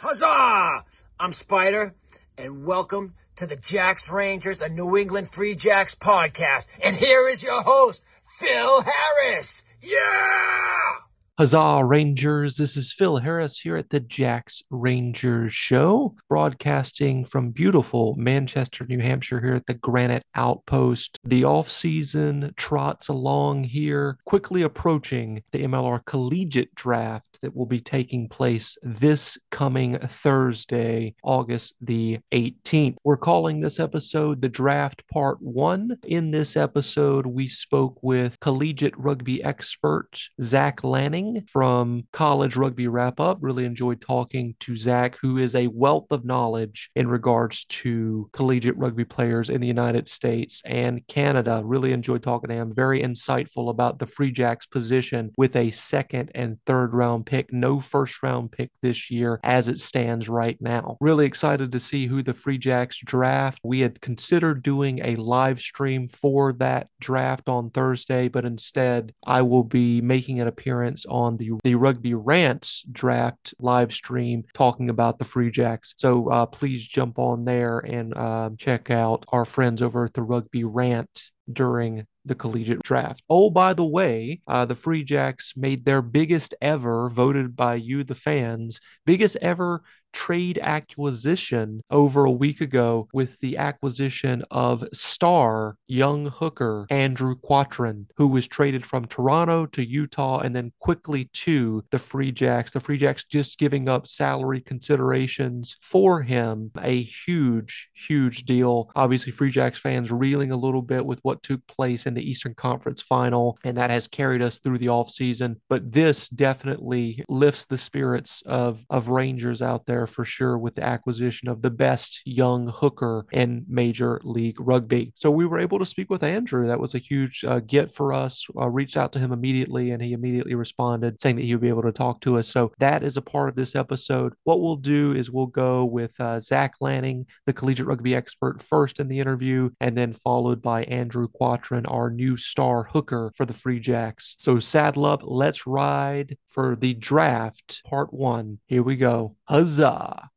Huzzah! I'm Spider, and welcome to the Jacks Rangers, a New England Free Jacks podcast. And here is your host, Phil Harris. Yeah! Huzzah, Rangers. This is Phil Harris here at the Jacks Rangers Show, broadcasting from beautiful Manchester, New Hampshire, here at the Granite Outpost. The off season trots along here, quickly approaching the MLR Collegiate Draft that will be taking place this coming Thursday, August the 18th. We're calling this episode the Draft Part 1. In this episode, we spoke with collegiate rugby expert Zach Lanning from College Rugby Wrap Up. Really enjoyed talking to Zach, who is a wealth of knowledge in regards to collegiate rugby players in the United States and Canada. Really enjoyed talking to him. Very insightful about the Free Jacks position with a second and third round pick. No first round pick this year as it stands right now. Really excited to see who the Free Jacks draft. We had considered doing a live stream for that draft on Thursday, but instead I will be making an appearance on on the, the Rugby Rants draft live stream talking about the Free Jacks. So uh, please jump on there and uh, check out our friends over at the Rugby Rant during the collegiate draft. Oh, by the way, uh, the Free Jacks made their biggest ever, voted by you, the fans, biggest ever trade acquisition over a week ago with the acquisition of star young hooker Andrew Quattrin, who was traded from Toronto to Utah and then quickly to the Free Jacks. The Free Jacks just giving up salary considerations for him. A huge, huge deal. Obviously, Free Jacks fans reeling a little bit with what took place in the Eastern Conference final, and that has carried us through the offseason. But this definitely lifts the spirits of, of Rangers out there there for sure with the acquisition of the best young hooker in Major League Rugby. So we were able to speak with Andrew. That was a huge uh, get for us. Uh, reached out to him immediately, and he immediately responded saying that he would be able to talk to us. So that is a part of this episode. What we'll do is we'll go with uh, Zach Lanning, the collegiate rugby expert, first in the interview, and then followed by Andrew Quattrin, our new star hooker for the Free Jacks. So saddle up, let's ride for the draft, part one. Here we go. Huzzah!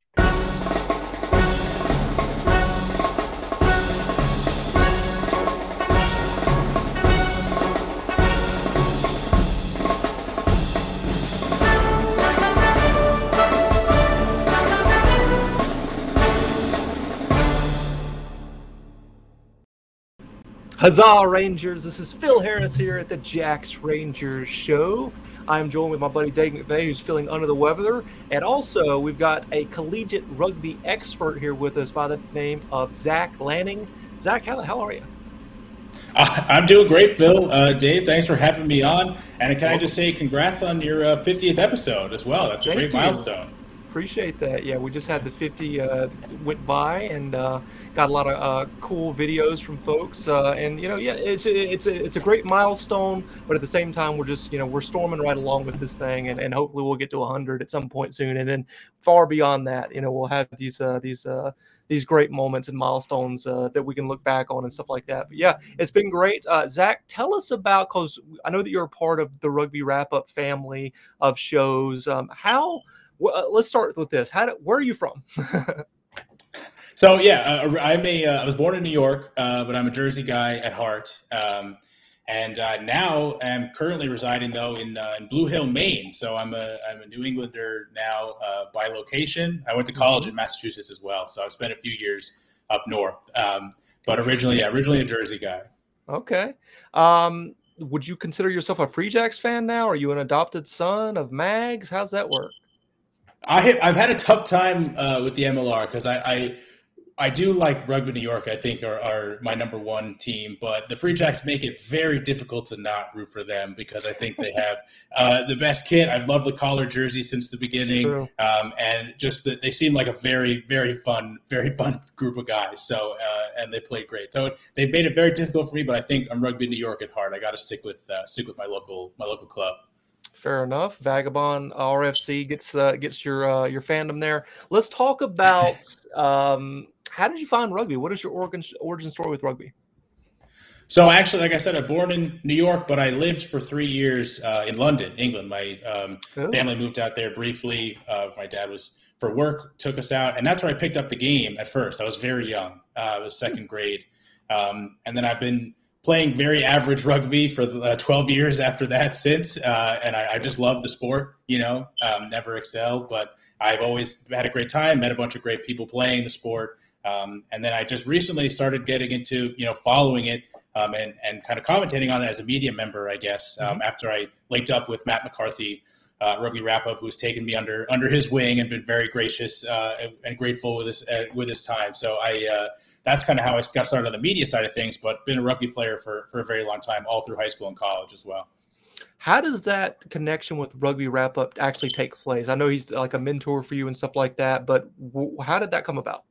Huzzah! Rangers! This is Phil Harris here at the Jacks Rangers Show. I'm joined with my buddy Dave McVeigh, who's feeling under the weather. And also, we've got a collegiate rugby expert here with us by the name of Zach Lanning. Zach, how the hell are you? Uh, I'm doing great, Bill. Uh, Dave, thanks for having me on. And can I just say congrats on your uh, 50th episode as well? That's a Thank great you. milestone appreciate that. Yeah, we just had the 50 uh, went by and uh, got a lot of uh, cool videos from folks. Uh, and you know, yeah, it's it's a, it's a great milestone. But at the same time, we're just you know we're storming right along with this thing, and, and hopefully we'll get to 100 at some point soon. And then far beyond that, you know, we'll have these uh, these uh, these great moments and milestones uh, that we can look back on and stuff like that. But yeah, it's been great. Uh, Zach, tell us about because I know that you're a part of the Rugby Wrap Up family of shows. Um, how well, uh, let's start with this. How? Do, where are you from? so yeah, uh, I'm a. Uh, I was born in New York, uh, but I'm a Jersey guy at heart. Um, and uh, now I'm currently residing though in, uh, in Blue Hill, Maine. So I'm a I'm a New Englander now by location. I went to college mm-hmm. in Massachusetts as well, so I've spent a few years up north. Um, but originally, yeah, originally a Jersey guy. Okay. Um, would you consider yourself a Free Jacks fan now? Are you an adopted son of Mags? How's that work? I have, I've had a tough time uh, with the MLR because I, I, I do like Rugby New York. I think are, are my number one team, but the Free Jacks make it very difficult to not root for them because I think they have uh, the best kit. I've loved the collar jersey since the beginning, um, and just the, they seem like a very very fun very fun group of guys. So uh, and they played great. So they made it very difficult for me, but I think I'm Rugby New York at heart. I got to stick with uh, stick with my local my local club. Fair enough. Vagabond RFC gets uh, gets your uh, your fandom there. Let's talk about um, how did you find rugby? What is your origin origin story with rugby? So actually, like I said, I'm born in New York, but I lived for three years uh, in London, England. My um, family moved out there briefly. Uh, my dad was for work took us out, and that's where I picked up the game at first. I was very young. Uh, I was second grade, um, and then I've been playing very average rugby for uh, 12 years after that since uh, and I, I, just love the sport you know um, never excelled but i've always had a great time met a bunch of great people playing the sport um, and then i just recently started getting into you know following it um, and, and kind of commentating on it as a media member i guess um, mm-hmm. after i linked up with matt mccarthy uh, rugby wrap up who's taken me under under his wing and been very gracious uh, and grateful with his uh, with his time so i uh, that's kind of how I got started on the media side of things, but been a rugby player for, for a very long time, all through high school and college as well. How does that connection with Rugby Wrap Up actually take place? I know he's like a mentor for you and stuff like that, but w- how did that come about?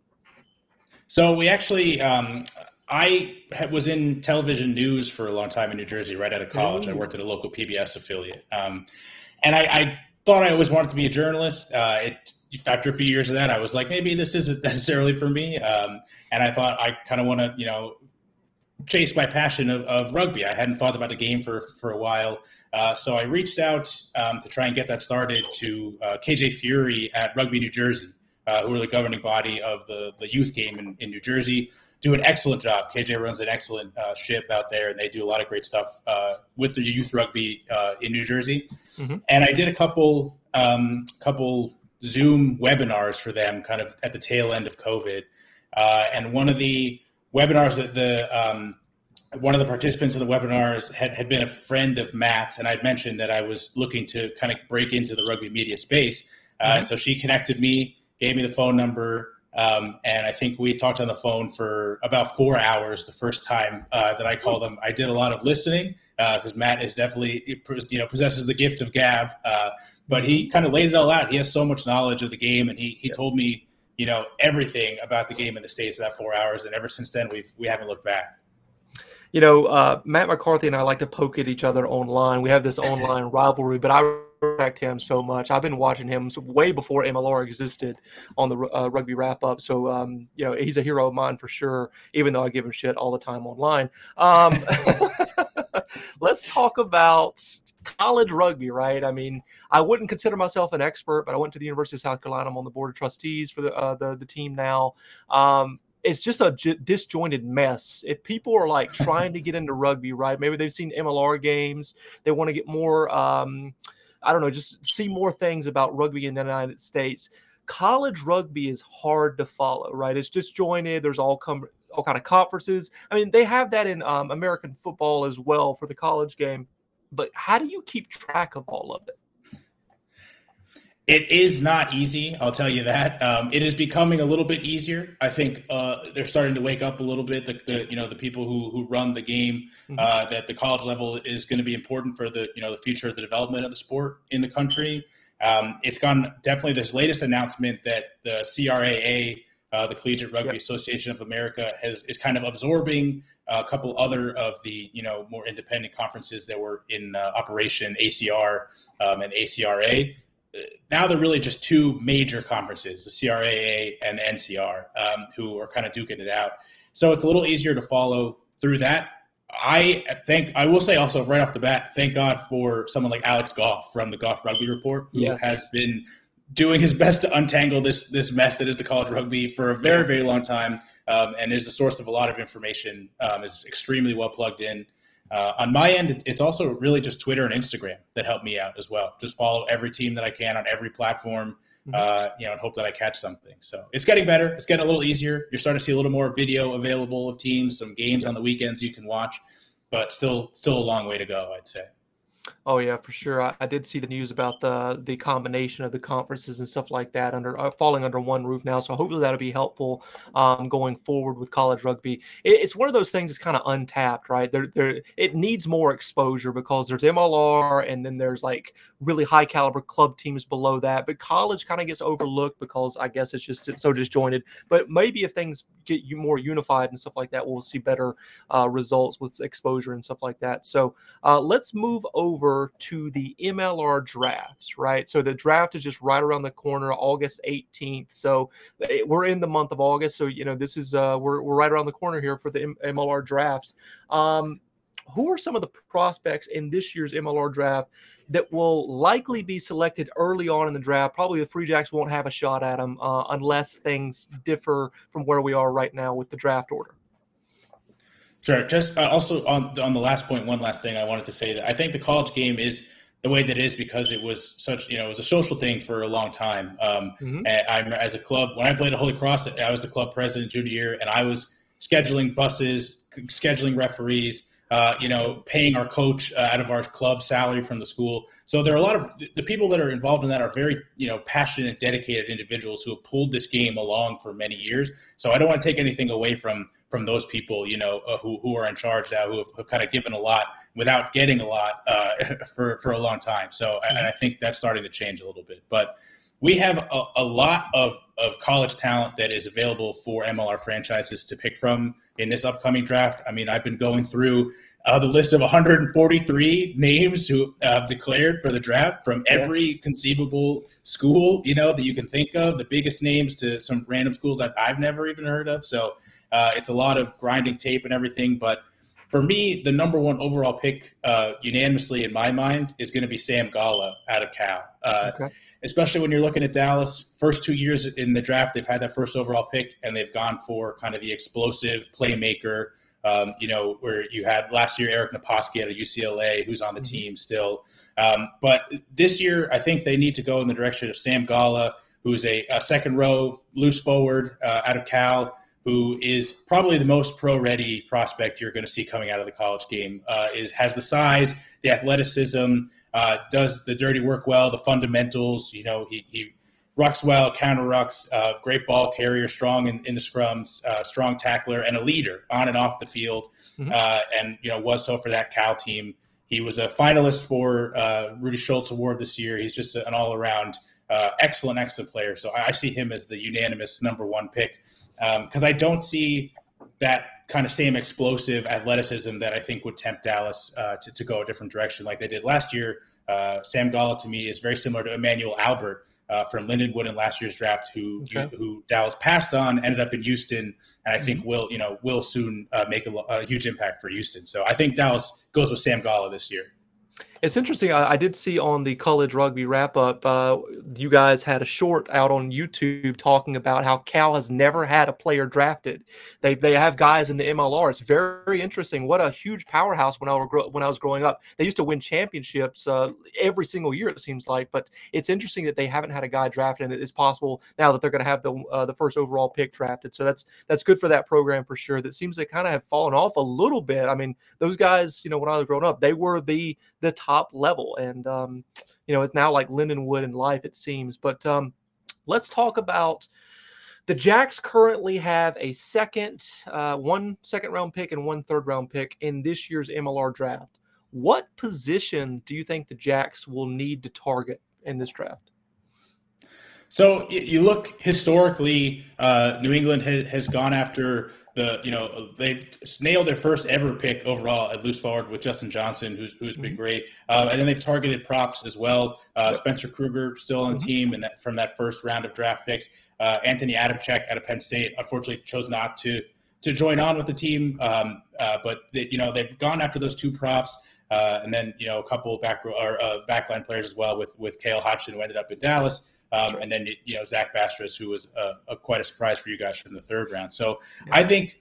So we actually, um, I was in television news for a long time in New Jersey, right out of college. Ooh. I worked at a local PBS affiliate, um, and I, I, thought I always wanted to be a journalist. Uh, it after a few years of that, I was like, maybe this isn't necessarily for me. Um, and I thought I kind of want to, you know, chase my passion of, of, rugby. I hadn't thought about the game for for a while, uh, so I reached out um, to try and get that started to uh, KJ Fury at Rugby New Jersey, uh, who are the governing body of the the youth game in, in New Jersey. Do an excellent job. KJ runs an excellent uh, ship out there, and they do a lot of great stuff uh, with the youth rugby in New Jersey. Mm-hmm. And I did a couple um, couple Zoom webinars for them, kind of at the tail end of COVID. Uh, and one of the webinars that the um, one of the participants in the webinars had, had been a friend of Matt's, and I'd mentioned that I was looking to kind of break into the rugby media space. Uh, mm-hmm. And so she connected me, gave me the phone number, um, and I think we talked on the phone for about four hours the first time uh, that I called him. I did a lot of listening because uh, Matt is definitely, you know, possesses the gift of gab. Uh, but he kind of laid it all out. He has so much knowledge of the game, and he he yeah. told me, you know, everything about the game in the states that four hours. And ever since then, we've we haven't looked back you know, uh, Matt McCarthy and I like to poke at each other online. We have this online rivalry, but I respect him so much. I've been watching him way before MLR existed on the uh, rugby wrap up. So, um, you know, he's a hero of mine for sure, even though I give him shit all the time online. Um, let's talk about college rugby, right? I mean, I wouldn't consider myself an expert, but I went to the University of South Carolina. I'm on the board of trustees for the uh, the, the team now. Um, it's just a j- disjointed mess. If people are like trying to get into rugby, right? Maybe they've seen MLR games, they want to get more. Um, I don't know, just see more things about rugby in the United States. College rugby is hard to follow, right? It's disjointed. There's all come all kind of conferences. I mean, they have that in um, American football as well for the college game. But how do you keep track of all of it? It is not easy, I'll tell you that. Um, it is becoming a little bit easier. I think uh, they're starting to wake up a little bit. The, the you know the people who who run the game mm-hmm. uh, that the college level is going to be important for the you know the future of the development of the sport in the country. Um, it's gone definitely this latest announcement that the CRAA, uh, the Collegiate Rugby yep. Association of America, has is kind of absorbing a couple other of the you know more independent conferences that were in uh, operation, ACR um, and ACRA now they're really just two major conferences, the CRAA and NCR, um, who are kind of duking it out. So it's a little easier to follow through that. I think I will say also right off the bat, thank God for someone like Alex Goff from the Goff Rugby Report, who yes. has been doing his best to untangle this this mess that is the college rugby for a very very long time, um, and is the source of a lot of information. Um, is extremely well plugged in. Uh, on my end, it's also really just Twitter and Instagram that help me out as well. Just follow every team that I can on every platform, mm-hmm. uh, you know, and hope that I catch something. So it's getting better. It's getting a little easier. You're starting to see a little more video available of teams, some games on the weekends you can watch, but still, still a long way to go, I'd say. Oh yeah, for sure. I, I, did see the news about the the combination of the conferences and stuff like that under uh, falling under one roof now. So hopefully that'll be helpful um, going forward with college rugby. It, it's one of those things that's kind of untapped, right? There, there, it needs more exposure because there's MLR and then there's like really high caliber club teams below that. But college kind of gets overlooked because I guess it's just it's so disjointed. But maybe if things get you more unified and stuff like that, we'll see better uh, results with exposure and stuff like that. So uh, let's move over over to the MLR drafts, right? So the draft is just right around the corner, August 18th. So eh, we're in the month of August. So, you know, this is, uh, we're, we're right around the corner here for the M- MLR drafts. Um, who are some of the prospects in this year's MLR draft that will likely be selected early on in the draft? Probably the Free Jacks won't have a shot at them uh, unless things differ from where we are right now with the draft order. Sure. Just uh, also on on the last point, one last thing I wanted to say that I think the college game is the way that it is because it was such you know it was a social thing for a long time. Um, mm-hmm. I'm as a club when I played at Holy Cross, I was the club president junior year, and I was scheduling buses, scheduling referees, uh, you know, paying our coach uh, out of our club salary from the school. So there are a lot of the people that are involved in that are very, you know, passionate, dedicated individuals who have pulled this game along for many years. So I don't want to take anything away from from those people, you know, uh, who who are in charge now, who have, have, kind of given a lot without getting a lot uh, for for a long time. So mm-hmm. and I think that's starting to change a little bit, but we have a, a, lot of, of college talent that is available for MLR franchises to pick from in this upcoming draft. I mean, I've been going through uh, the list of 143 names who have declared for the draft from every yeah. conceivable school, you know, that you can think of, the biggest names to some random schools that I've never even heard of. So uh, it's a lot of grinding tape and everything. But for me, the number one overall pick, uh, unanimously in my mind, is going to be Sam Gala out of Cal. Uh, okay especially when you're looking at Dallas. First two years in the draft, they've had that first overall pick, and they've gone for kind of the explosive playmaker. Um, you know, where you had last year Eric Naposki at UCLA, who's on the mm-hmm. team still. Um, but this year, I think they need to go in the direction of Sam Gala, who's a, a second row loose forward uh, out of Cal, who is probably the most pro-ready prospect you're going to see coming out of the college game. Uh, is has the size, the athleticism, uh, does the dirty work well, the fundamentals. You know, he, he rucks well, counter rucks, uh, great ball carrier, strong in, in the scrums, uh, strong tackler, and a leader on and off the field. Mm-hmm. Uh, and you know, was so for that Cal team. He was a finalist for uh, Rudy Scholz Award this year. He's just an all around uh, excellent, excellent player. So I see him as the unanimous number one pick because um, I don't see that kind of same explosive athleticism that I think would tempt Dallas uh, to, to go a different direction like they did last year. Uh, Sam Gala to me is very similar to Emmanuel Albert uh, from Lindenwood in last year's draft, who okay. who Dallas passed on, ended up in Houston, and I mm-hmm. think will you know will soon uh, make a, a, huge impact for Houston. So I think Dallas goes with Sam Gala this year. It's interesting. I, I, did see on the college rugby wrap up, uh, you guys had a short out on YouTube talking about how Cal has never had a player drafted. They they have guys in the MLR. It's very, interesting. What a huge powerhouse when I were when I was growing up. They used to win championships uh, every single year. It seems like, but it's interesting that they haven't had a guy drafted, and it's possible now that they're going to have the uh, the first overall pick drafted. So that's that's good for that program for sure. That seems to kind of have fallen off a little bit. I mean, those guys, you know, when I was growing up, they were the the top level. And, um, you know, it's now like Lindenwood in life, it seems. But um, let's talk about the Jacks currently have a second, uh, one second round pick and one third round pick in this year's MLR draft. What position do you think the Jacks will need to target in this draft? So you look historically, uh, New England has, has gone after the you know they've nailed their first ever pick overall at loose forward with Justin Johnson, who's who's been mm-hmm. great, uh, and then they've targeted props as well. Uh, Spencer Kruger still on the mm-hmm. team, and that from that first round of draft picks. Uh, Anthony Adamczyk out of Penn State, unfortunately, chose not to to join on with the team, um, uh, but they, you know they've gone after those two props. Uh, and then you know a couple of back or uh, backline players as well with with Kale Hodgson who ended up in Dallas. Um, and then you know Zach Bastris, who was a, a, quite a surprise for you guys from the third round. So yeah. I think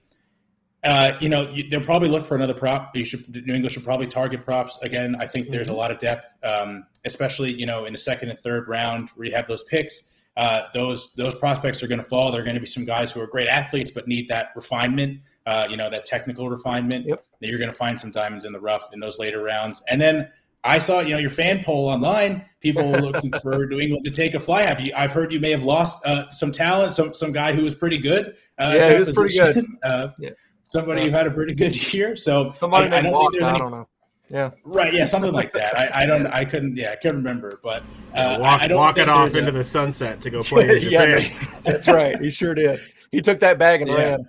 uh, you know you, they'll probably look for another prop. You should New England should probably target props again. I think mm-hmm. there's a mm-hmm. lot of depth, um, especially you know in the second and third round where you have those picks. Uh, those those prospects are going to fall. There are going to be some guys who are great athletes but need that refinement, uh, you know, that technical refinement. Yep. That you're going to find some diamonds in the rough in those later rounds. And then I saw, you know, your fan poll online. People looking for New England to take a fly. Have you? I've heard you may have lost uh, some talent. Some some guy who was pretty good. Uh, yeah, he was pretty good. Uh, yeah. Somebody who had a pretty good year. So somebody I, I don't walk, think there's any. I don't know. Yeah. Right. Yeah. Something like that. I, I don't. I couldn't. Yeah. I couldn't remember. But uh, walk, I, don't walk it off into a, the sunset to go play in Japan. yeah, that's right. He sure did. He took that bag and yeah. ran.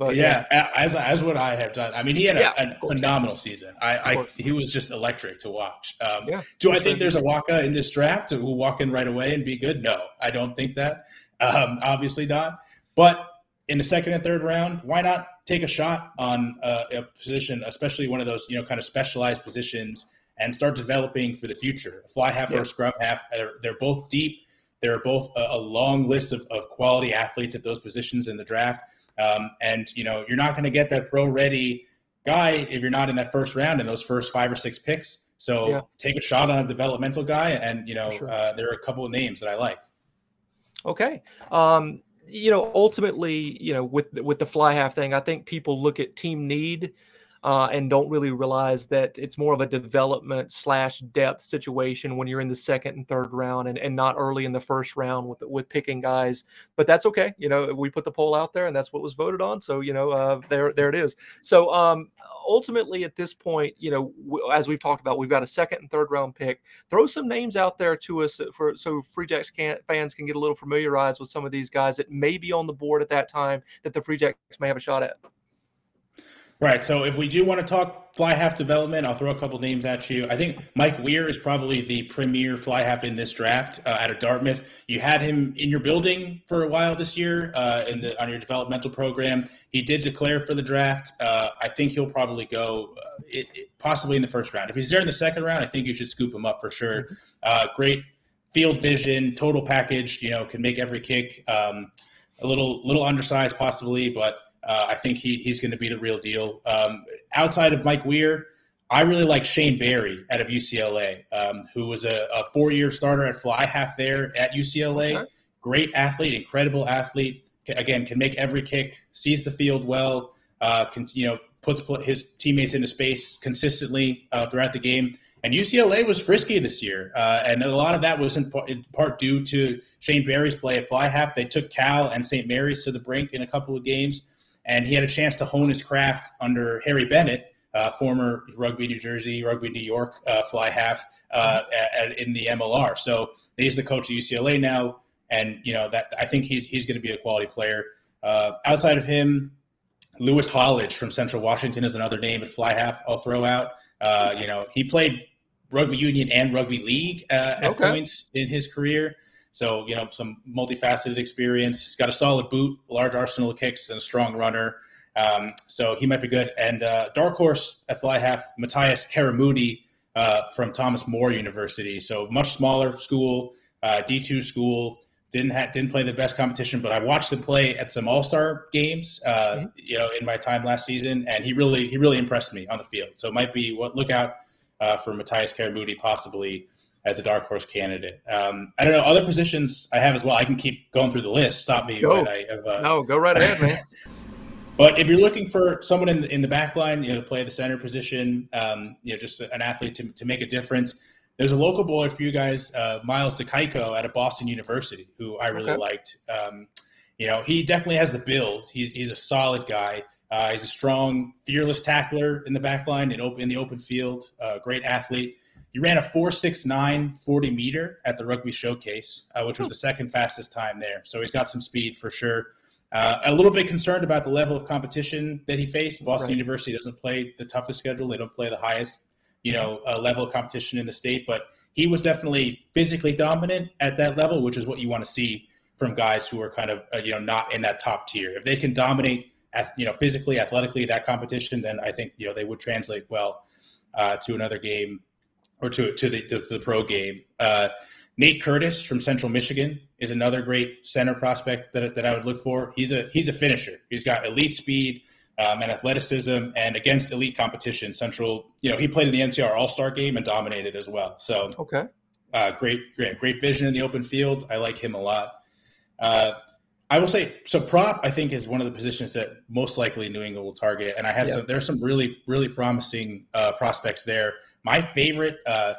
But yeah, yeah, as as what I have done. I mean, he had a, yeah, a phenomenal season. I, I he was just electric to watch. Um, yeah, do I think there's a Waka in this draft who will walk in right away and be good? No, I don't think that. Um, obviously not. But in the second and third round, why not take a shot on uh, a position, especially one of those you know kind of specialized positions, and start developing for the future. Fly half or scrum half, they're, they're both deep. There are both a, a long list of, of quality athletes at those positions in the draft. Um, and you know you're not going to get that pro ready guy if you're not in that first round in those first five or six picks. So yeah. take a shot on a developmental guy, and you know sure. uh, there are a couple of names that I like. Okay, um, you know ultimately, you know with with the fly half thing, I think people look at team need uh, and don't really realize that it's more of a development slash depth situation when you're in the second and third round and, and not early in the first round with with picking guys. But that's okay. You know, we put the poll out there and that's what was voted on. So you know, uh, there there it is. So um, ultimately, at this point, you know, w- as we've talked about, we've got a second and third round pick. Throw some names out there to us for so Free Jacks can, fans can get a little familiarized with some of these guys that may be on the board at that time that the Free Jacks may have a shot at. Right. So if we do want to talk fly half development, I'll throw a couple names at you. I think Mike Weir is probably the premier fly half in this draft uh, out of Dartmouth. You had him in your building for a while this year uh, in the on your developmental program. He did declare for the draft. Uh, I think he'll probably go uh, it, it, possibly in the first round. If he's there in the second round, I think you should scoop him up for sure. Uh, great field vision, total package. You know, can make every kick. Um, a little little undersized possibly, but uh, I think he, he's going to be the real deal. Um, outside of Mike Weir, I really like Shane Barry out of UCLA, um, who was a, a, four-year starter at fly half there at UCLA. Okay. Great athlete, incredible athlete. Again, can make every kick, sees the field well. Uh, can, you know, puts his teammates into space consistently uh, throughout the game. And UCLA was frisky this year, uh, and a lot of that was in part, in part, due to Shane Barry's play at fly half. They took Cal and St. Mary's to the brink in a couple of games and he had a chance to hone his craft under Harry Bennett, uh, former Rugby New Jersey, Rugby New York uh, fly half uh, at, in the MLR. So he's the coach at UCLA now, and you know that I think he's he's going to be a quality player. Uh, outside of him, Lewis Hollidge from Central Washington is another name at fly half. I'll throw out. Uh, you know he played rugby union and rugby league uh, at okay. points in his career. So, you know, some multifaceted experience. He's got a solid boot, large arsenal of kicks, and a strong runner. Um, so he might be good. And uh, dark horse at fly half, Matthias Karamudi uh, from Thomas More University. So much smaller school, uh, D2 school. Didn't ha- didn't play the best competition, but I watched him play at some All Star games. Uh, mm-hmm. You know, in my time last season, and he really he really impressed me on the field. So it might be what look out uh, for Matthias Karamudi possibly as a dark horse candidate. Um, I don't know other positions I have as well. I can keep going through the list. Stop me. Go. I have, uh, no, go right ahead, man. but if you're looking for someone in the, in the back line, you know, to play the center position, um, you know, just an athlete to, to make a difference. There's a local boy for you guys, uh, Miles DeKaiko out of Boston University, who I really okay. liked. Um, you know, he definitely has the build. He's, he's a solid guy. Uh, he's a strong, fearless tackler in the back line in, open, in the open field. Uh, great athlete. He ran a 4.69 40 meter at the Rugby Showcase, uh, which was the second fastest time there. So he's got some speed for sure. Uh, a little bit concerned about the level of competition that he faced. Boston right. University doesn't play the toughest schedule; they don't play the highest, you know, uh, level of competition in the state. But he was definitely physically dominant at that level, which is what you want to see from guys who are kind of uh, you know not in that top tier. If they can dominate, at you know, physically, athletically that competition, then I think you know they would translate well uh, to another game or to to the to the pro game. Uh, Nate Curtis from Central Michigan is another great center prospect that, that I would look for. He's a he's a finisher. He's got elite speed um, and athleticism, and against elite competition, Central. You know, he played in the NCR All Star game and dominated as well. So okay, uh, great great great vision in the open field. I like him a lot. Uh, I will say so. Prop, I think, is one of the positions that most likely New England will target, and I have some. There's some really, really promising uh, prospects there. My favorite. Uh,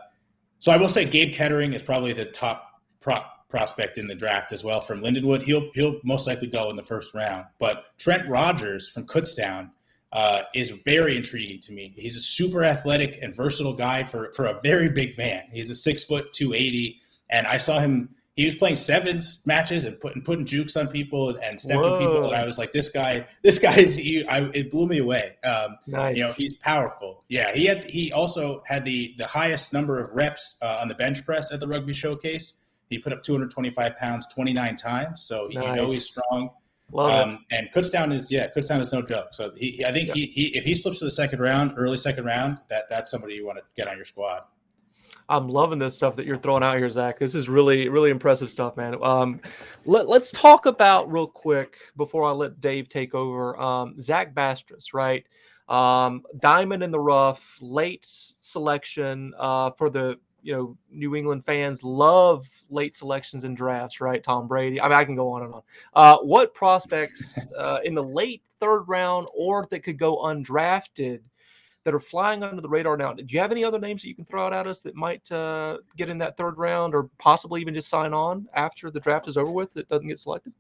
so I will say Gabe Kettering is probably the top prop prospect in the draft as well from Lindenwood. He'll he'll most likely go in the first round. But Trent Rogers from Kutztown uh, is very intriguing to me. He's a super athletic and versatile guy for for a very big man. He's a six foot two eighty, and I saw him he was playing sevens matches and putting putting jukes on people and stepping Whoa. people, and I was like, this guy, this guy's, he, I, it blew me away. Um, nice. You know, he's powerful. Yeah, he had he also had the the highest number of reps uh, on the bench press at the Rugby Showcase. He put up 225 pounds 29 times, so nice. you know he's strong. Um, and Kutztown is yeah, Kutztown is no joke. So he, I think yeah. he, he if he slips to the second round, early second round, that that's somebody you want to get on your squad. I'm loving this stuff that you're throwing out here, Zach. This is really, really impressive stuff, man. Um, let, us talk about real quick before I let Dave take over. Um, Zach Bastris, right? Um, diamond in the rough, late selection uh, for the you know New England fans love late selections and drafts, right? Tom Brady. I mean, I can go on and on. Uh, what prospects uh, in the late third round or that could go undrafted that are flying under the radar now? Do you have any other names that you can throw out at us that might uh, get in that third round or possibly even just sign on after the draft is over with that doesn't get selected?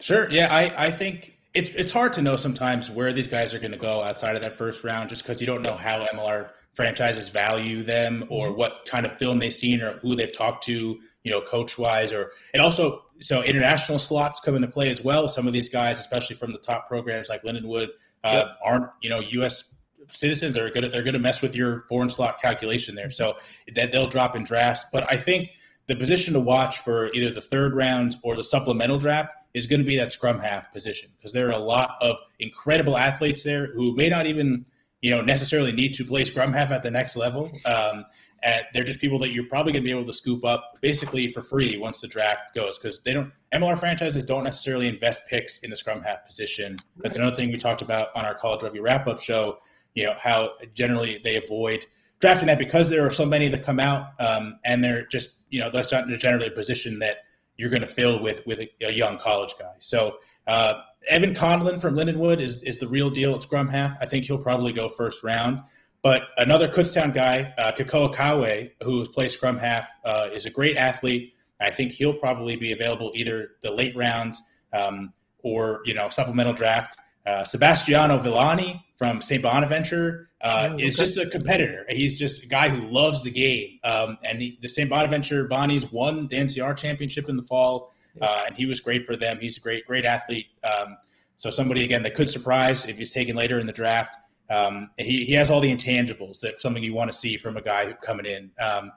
Sure. Yeah, I, I think it's it's hard to know sometimes where these guys are going to go outside of that first round just because you don't know how MLR franchises value them or mm-hmm. what kind of film they've seen or who they've talked to, you know, coach wise or and also so international slots come into play as well. Some of these guys, especially from the top programs like Lindenwood, uh, yep. aren't you know U.S. citizens are good. They're going to mess with your foreign slot calculation there, so that they'll drop in drafts. But I think the position to watch for either the third round or the supplemental draft is going to be that scrum half position because there are a lot of incredible athletes there who may not even you know necessarily need to play scrum half at the next level. Um, and they're just people that you're probably going to be able to scoop up basically for free once the draft goes because they don't MLR franchises don't necessarily invest picks in the scrum half position. That's another thing we talked about on our college rugby wrap up show. You know how generally they avoid drafting that because there are so many that come out um, and they're just you know that's not generally a position that you're going to fill with with a, a young college guy. So uh, Evan Conlon from Lindenwood is is the real deal at scrum half. I think he'll probably go first round. But another Kutztown guy, uh, Kekoa Kawe, who plays scrum half, uh, is a great athlete. I think he'll probably be available either the late rounds um, or you know supplemental draft. Uh, Sebastiano Villani from St. Bonaventure uh, oh, okay. is just a competitor. He's just a guy who loves the game. Um, and he, the St. Bonaventure Bonnies won the NCR championship in the fall, uh, and he was great for them. He's a great, great athlete. Um, so somebody again that could surprise if he's taken later in the draft. Um, he, he has all the intangibles that something you want to see from a guy who coming in. Um,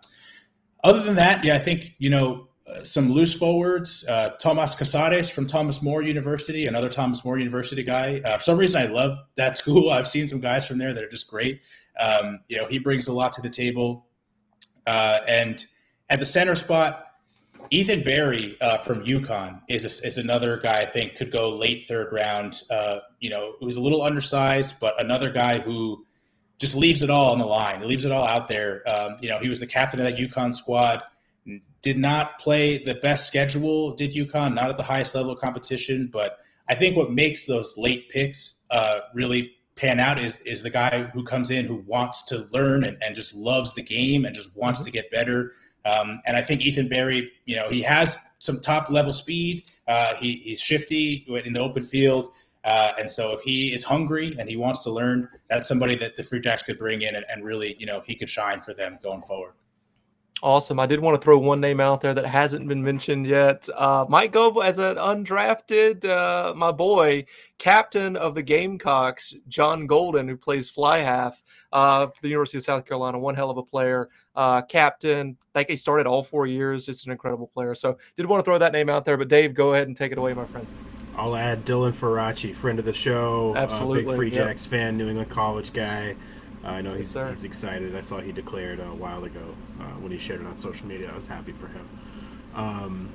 other than that, yeah, I think you know some loose forwards. Uh, Tomas Casares from Thomas More University, another Thomas More University guy. Uh, for some reason, I love that school. I've seen some guys from there that are just great. Um, you know, he brings a lot to the table. Uh, and at the center spot, Ethan Berry uh, from UConn is a, is another guy I think could go late third round. Uh, you know, who's a little undersized, but another guy who just leaves it all on the line. He leaves it all out there. Um, you know, he was the captain of that UConn squad did not play the best schedule, did UConn, not at the highest level of competition. But I think what makes those late picks uh, really pan out is is the guy who comes in who wants to learn and, and just loves the game and just wants mm-hmm. to get better. Um, and I think Ethan Berry, you know, he has some top level speed. Uh, he, he's shifty in the open field. Uh, and so if he is hungry and he wants to learn, that's somebody that the Free Jacks could bring in and, and really, you know, he could shine for them going forward. Awesome. I did want to throw one name out there that hasn't been mentioned yet. Uh, might go as an undrafted, uh, my boy, captain of the Gamecocks, John Golden, who plays fly half uh, for the University of South Carolina. One hell of a player. Uh, captain. I think he started all four years. Just an incredible player. So did want to throw that name out there. But Dave, go ahead and take it away, my friend. I'll add Dylan Faraci, friend of the show, Absolutely. big Free Jacks yep. fan, New England college guy. I know he's, he's excited. I saw he declared a while ago uh, when he shared it on social media. I was happy for him. Um,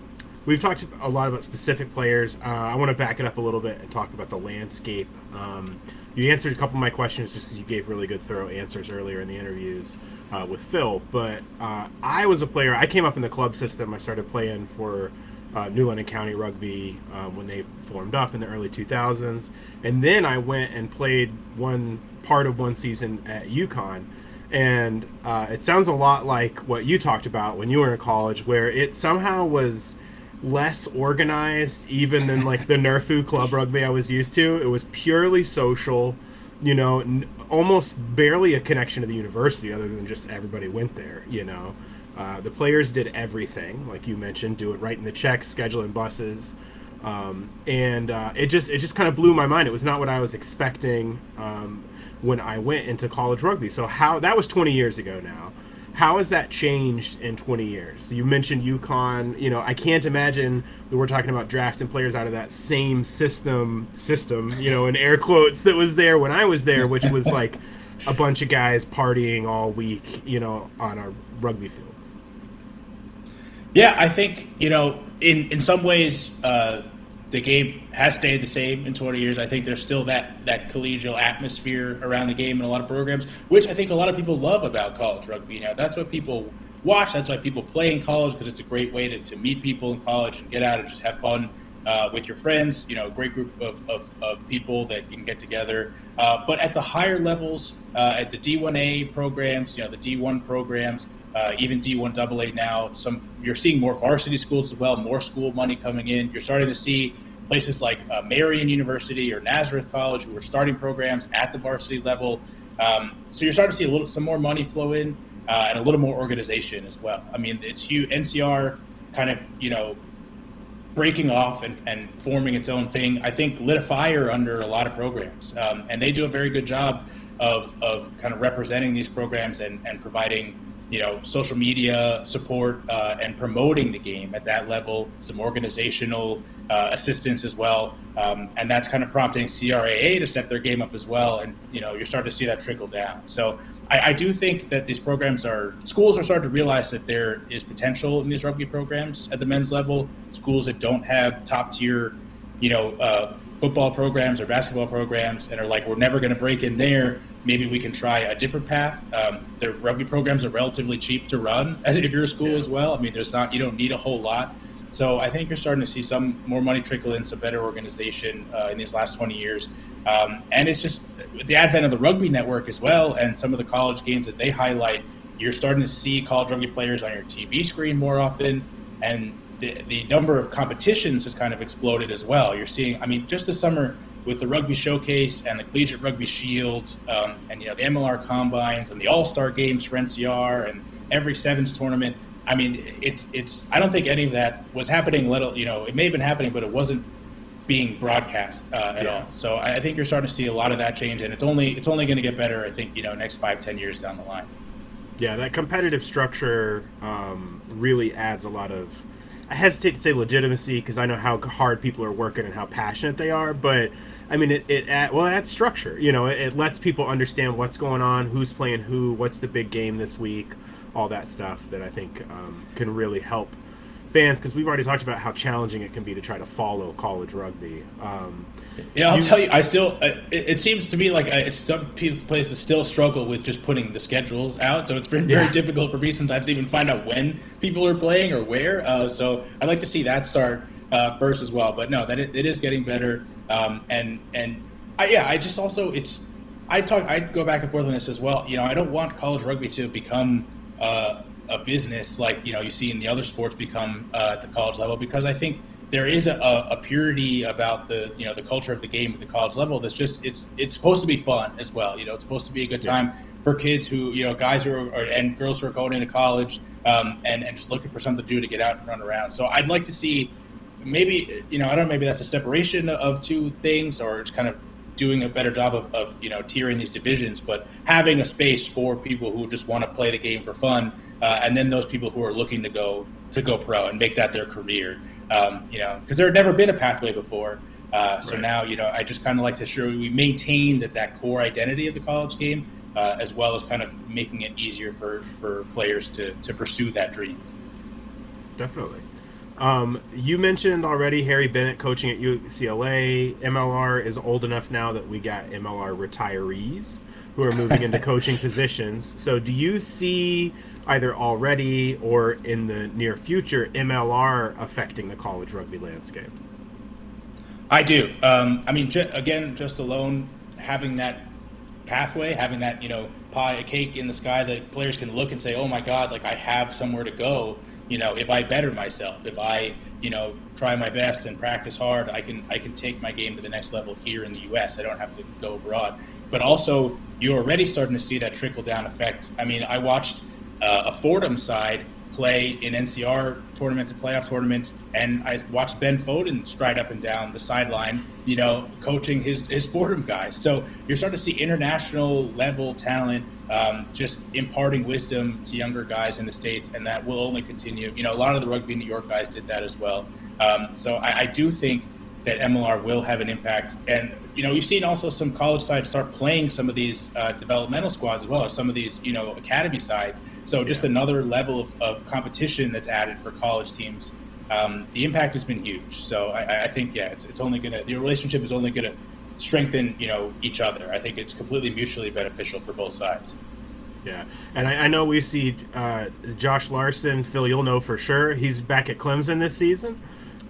we've talked a lot about specific players. Uh, I want to back it up a little bit and talk about the landscape. Um, you answered a couple of my questions just as you gave really good, thorough answers earlier in the interviews uh, with Phil. But uh, I was a player. I came up in the club system. I started playing for uh, New London County Rugby um, when they formed up in the early 2000s, and then I went and played one part of one season at UConn. And uh, it sounds a lot like what you talked about when you were in college, where it somehow was less organized even than like the Nerfu club rugby I was used to. It was purely social, you know, n- almost barely a connection to the university other than just everybody went there, you know. Uh, the players did everything, like you mentioned, do it right in the checks, scheduling buses, um, and uh, it just it just kind of blew my mind. It was not what I was expecting. Um, when I went into college rugby. So how that was 20 years ago now. How has that changed in 20 years? You mentioned UConn. You know, I can't imagine we were talking about drafting players out of that same system, system, you know, in air quotes, that was there when I was there, which was like a bunch of guys partying all week, you know, on a rugby field. Yeah, I think, you know, in, in some ways, uh, the game has stayed the same in 20 years. I think there's still that that collegial atmosphere around the game in a lot of programs, which I think a lot of people love about college rugby. Now that's what people watch. That's why people play in college because it's a great way to, to meet people in college and get out and just have fun uh, with your friends. You know, a great group of, of, of people that can get together. Uh, but at the higher levels, uh, at the D1A programs, you know, the D1 programs, uh, even D1 AA now. Some you're seeing more varsity schools as well, more school money coming in. You're starting to see places like uh, Marian University or Nazareth College who are starting programs at the varsity level. Um, so you're starting to see a little some more money flow in uh, and a little more organization as well. I mean, it's huge. NCR kind of you know breaking off and, and forming its own thing. I think lit a fire under a lot of programs, um, and they do a very good job of of kind of representing these programs and and providing you know, social media support uh, and promoting the game at that level, some organizational uh, assistance as well, um, and that's kind of prompting CRAA to step their game up as well. And you know, you're starting to see that trickle down. So I, I do think that these programs are schools are starting to realize that there is potential in these rugby programs at the men's level. Schools that don't have top tier, you know. Uh, football programs or basketball programs and are like, we're never going to break in there maybe we can try a different path. Um, the rugby programs are relatively cheap to run as if you're a school yeah. as well. I mean, there's not you don't need a whole lot. So I think you're starting to see some more money trickle in, some better organization uh, in these last 20 years. Um, and it's just the advent of the rugby network as well, and some of the college games that they highlight. You're starting to see college rugby players on your TV screen more often, and the, the number of competitions has kind of exploded as well. You're seeing, I mean, just this summer, with the Rugby Showcase and the Collegiate Rugby Shield, um, and you know the MLR combines and the All Star Games for NCR and every sevens tournament. I mean, it's it's. I don't think any of that was happening. Little, you know, it may have been happening, but it wasn't being broadcast uh, at yeah. all. So I think you're starting to see a lot of that change, and it's only it's only going to get better. I think you know next five ten years down the line. Yeah, that competitive structure um, really adds a lot of. I hesitate to say legitimacy because I know how hard people are working and how passionate they are, but I mean, it, it add, well, it adds structure. You know, it, it, lets people understand what's going on, who's playing who, what's the big game this week, all that stuff that I think um, can really help fans because we've already talked about how challenging it can be to try to follow college rugby. Um, yeah, I'll you, tell you, I still, it, it, seems to me like it's some places still struggle with just putting the schedules out. So it's been very yeah. difficult for me sometimes to even find out when people are playing or where. Uh, so I'd like to see that start uh, first as well. But no, that it, it is getting better. Um, and and I, yeah, I just also it's I talk I go back and forth on this as well. You know, I don't want college rugby to become uh, a business like you know you see in the other sports become uh, at the college level because I think there is a, a, purity about the you know the culture of the game at the college level that's just it's it's supposed to be fun as well you know it's supposed to be a good time yeah. for kids who you know guys who are and girls who are going into college um, and and just looking for something to do to get out and run around so I'd like to see maybe you know I don't know maybe that's a separation of two things or it's kind of doing a better job of, of you know tiering these divisions, but having a space for people who just want to play the game for fun, uh, and then those people who are looking to go to go pro and make that their career. Um, you know, because there had never been a pathway before. Uh, so right. now, you know, I just kind of like to ensure we maintain that that core identity of the college game, uh, as well as kind of making it easier for for players to to pursue that dream. Definitely. Um, you mentioned already Harry Bennett coaching at UCLA. MLR is old enough now that we got MLR retirees who are moving into coaching positions. So, do you see either already or in the near future MLR affecting the college rugby landscape? I do. Um, I mean, j- again, just alone having that pathway, having that you know pie, a cake in the sky that players can look and say, "Oh my God, like I have somewhere to go." You know, if I better myself, if I, you know, try my best and practice hard, I can I can take my game to the next level here in the U.S. I don't have to go abroad. But also, you're already starting to see that trickle down effect. I mean, I watched uh, a Fordham side play in NCR tournaments and playoff tournaments, and I watched Ben Foden stride up and down the sideline, you know, coaching his his Fordham guys. So you're starting to see international level talent um, just imparting wisdom to younger guys in the states, and that will only continue. You know, a lot of the rugby New York guys did that as well. Um, so I, I do think that MLR will have an impact. And you know, we've seen also some college sides start playing some of these uh, developmental squads as well, or some of these you know academy sides. So just yeah. another level of, of competition that's added for college teams. Um, the impact has been huge. So I, I think yeah, it's, it's only gonna the relationship is only gonna strengthen you know each other. I think it's completely mutually beneficial for both sides. Yeah, and I, I know we see uh, Josh Larson. Phil, you'll know for sure. He's back at Clemson this season.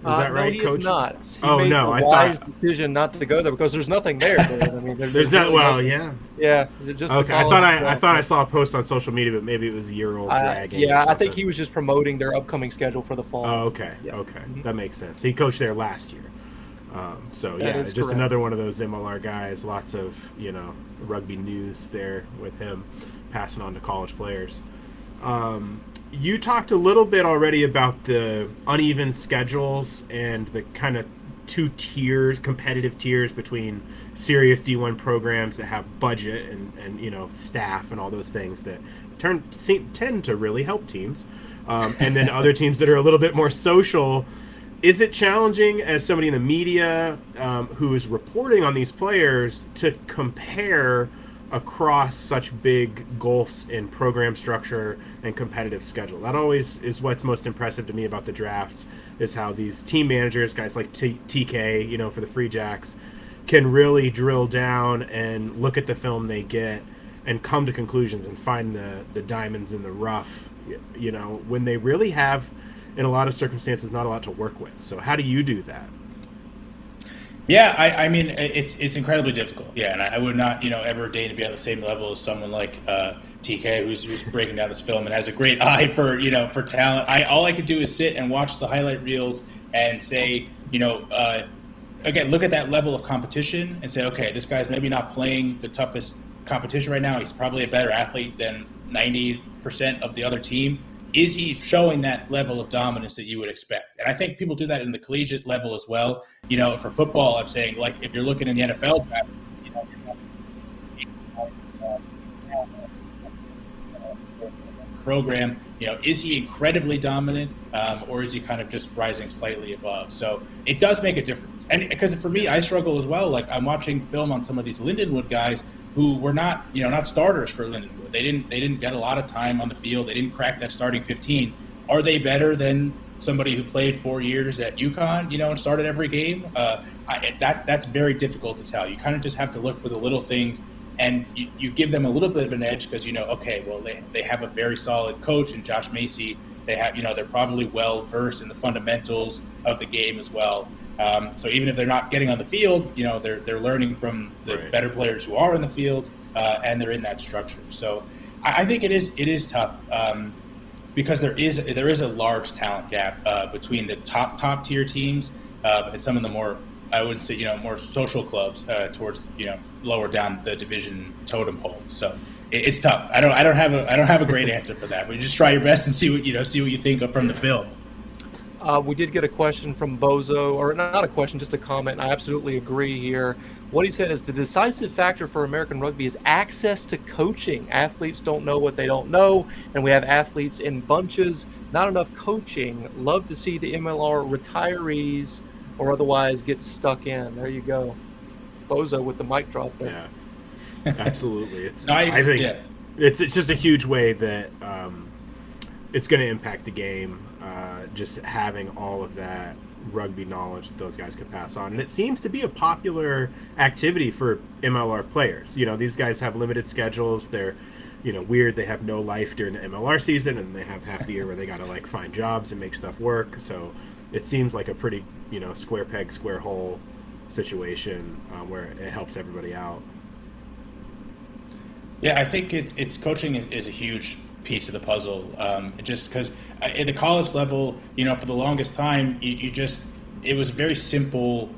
Is uh, that right, no, he Coach? Is not. He oh made no, I wise thought decision not to go there because there's nothing there. I mean, there's, there's not. Well, yeah, yeah. Just okay, I thought I, I thought I saw a post on social media, but maybe it was a year old yeah, I think he was just promoting their upcoming schedule for the fall. Oh, okay, yeah. okay, mm-hmm. that makes sense. He coached there last year. Um, so that yeah, just correct. another one of those MLR guys. Lots of you know rugby news there with him, passing on to college players. Um, you talked a little bit already about the uneven schedules and the kind of two tiers, competitive tiers between serious D1 programs that have budget and, and you know staff and all those things that turn seem, tend to really help teams, um, and then other teams that are a little bit more social. Is it challenging as somebody in the media um, who is reporting on these players to compare? Across such big gulfs in program structure and competitive schedule. That always is what's most impressive to me about the drafts is how these team managers, guys like T- TK, you know, for the Free Jacks, can really drill down and look at the film they get and come to conclusions and find the the diamonds in the rough, you know, when they really have in a lot of circumstances not a lot to work with. So how do you do that? Yeah, I, I mean it's it's incredibly difficult. Yeah, and I, I, would not you know ever deign to be on the same level as someone like uh, TK who's, who's breaking down this film and has a great eye for you know for talent. I all I could do is sit and watch the highlight reels and say you know uh, again look at that level of competition and say okay this guy's maybe not playing the toughest competition right now. He's probably a better athlete than ninety percent of the other team is he showing that level of dominance that you would expect? And I think people do that in the collegiate level as well. You know, for football, I'm saying like if you're looking in the NFL draft, you know, program, you know, is he incredibly dominant, um, or is he kind of just rising slightly above? So it does make a difference. And because for me, I struggle as well. Like I'm watching film on some of these Lindenwood guys who were not, you know, not starters for Lindenwood. They didn't they didn't get a lot of time on the field. They didn't crack that starting 15. Are they better than somebody who played four years at UConn, you know, and started every game? Uh, I, that that's very difficult to tell. You kind of just have to look for the little things, and you, you give them a little bit of an edge because you know, okay, well, they they have a very solid coach and Josh Macy. They have, you know, they're probably well versed in the fundamentals of the game as well. Um, so even if they're not getting on the field, you know, they're they're learning from the right. better players who are in the field, uh, and they're in that structure. So I, I think it is it is tough um, because there is there is a large talent gap uh, between the top top tier teams uh, and some of the more I would say you know more social clubs uh, towards you know lower down the division totem pole. So it, it's tough. I don't I don't have a I don't have a great answer for that. But just try your best and see what you know see what you think from the film. Uh, we did get a question from Bozo, or not a question, just a comment. I absolutely agree here. What he said is the decisive factor for American rugby is access to coaching. Athletes don't know what they don't know, and we have athletes in bunches, not enough coaching. Love to see the MLR retirees or otherwise get stuck in. There you go. Bozo with the mic drop there. Yeah, absolutely. It's I, I think yeah. it's, it's just a huge way that um, it's going to impact the game uh, just having all of that rugby knowledge that those guys could pass on. And it seems to be a popular activity for MLR players. You know, these guys have limited schedules. They're, you know, weird. They have no life during the MLR season, and they have half the year where they got to like find jobs and make stuff work. So it seems like a pretty, you know, square peg, square hole situation uh, where it helps everybody out. Yeah, I think it's it's coaching is, is a huge piece of the puzzle. Um, just because uh, at the college level, you know, for the longest time, you, you, just it was a very simple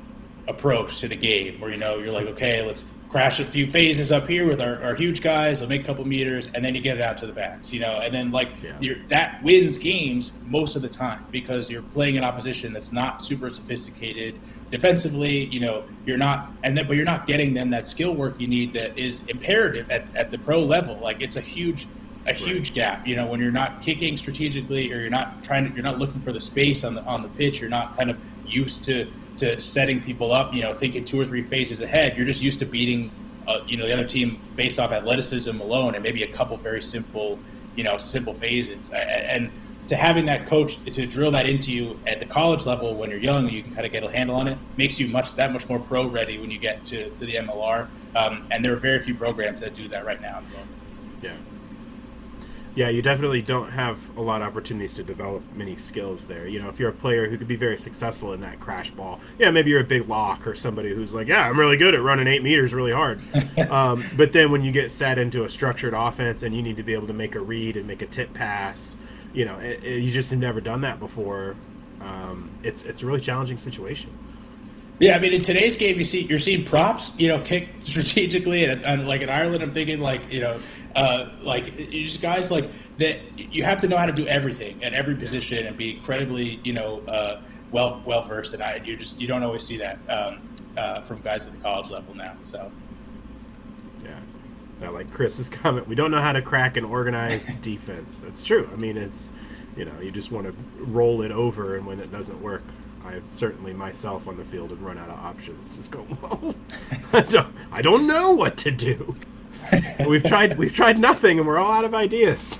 approach to the game, where you know you're like, okay, let's crash a few phases up here with our, our huge guys. They'll make a couple meters, and then you get it out to the backs, you know. And then like yeah. that wins games most of the time because you're playing an opposition that's not super sophisticated defensively. You know, you're not, and then but you're not getting them that skill work you need that is imperative at, at the pro level. Like it's a huge a huge gap. You know, when you're not kicking strategically, or you're not trying to, you're not looking for the space on the on the pitch. You're not kind of used to to setting people up, you know, thinking two or three phases ahead. You're just used to beating, uh, you know, the other team based off athleticism alone and maybe a couple very simple, you know, simple phases. And to having that coach to drill that into you at the college level when you're young, you can kind of get a handle on it. Makes you much that much more pro ready when you get to, to the MLR. Um, and there are very few programs that do that right now. Yeah. Yeah, you definitely don't have a lot of opportunities to develop many skills there. You know, if you're a player who could be very successful in that crash ball, yeah, maybe you're a big lock or somebody who's like, yeah, I'm really good at running eight meters really hard. um, but then when you get set into a structured offense and you need to be able to make a read and make a tip pass, you know, it, it, you just have never done that before. Um, it's it's a really challenging situation. Yeah, I mean, in today's game, you see you're seeing props, you know, kick strategically, and, and like in Ireland, I'm thinking like you know, uh, like just guys like that. You have to know how to do everything at every position and be incredibly, you know, uh, well well versed. And I, you just you don't always see that um, uh, from guys at the college level now. So. Yeah. yeah, like Chris's comment, we don't know how to crack an organized defense. That's true. I mean, it's you know, you just want to roll it over, and when it doesn't work, I certainly myself on the field have run out of options. Just go, well, I don't, I don't know what to do. we've tried, we've tried nothing, and we're all out of ideas.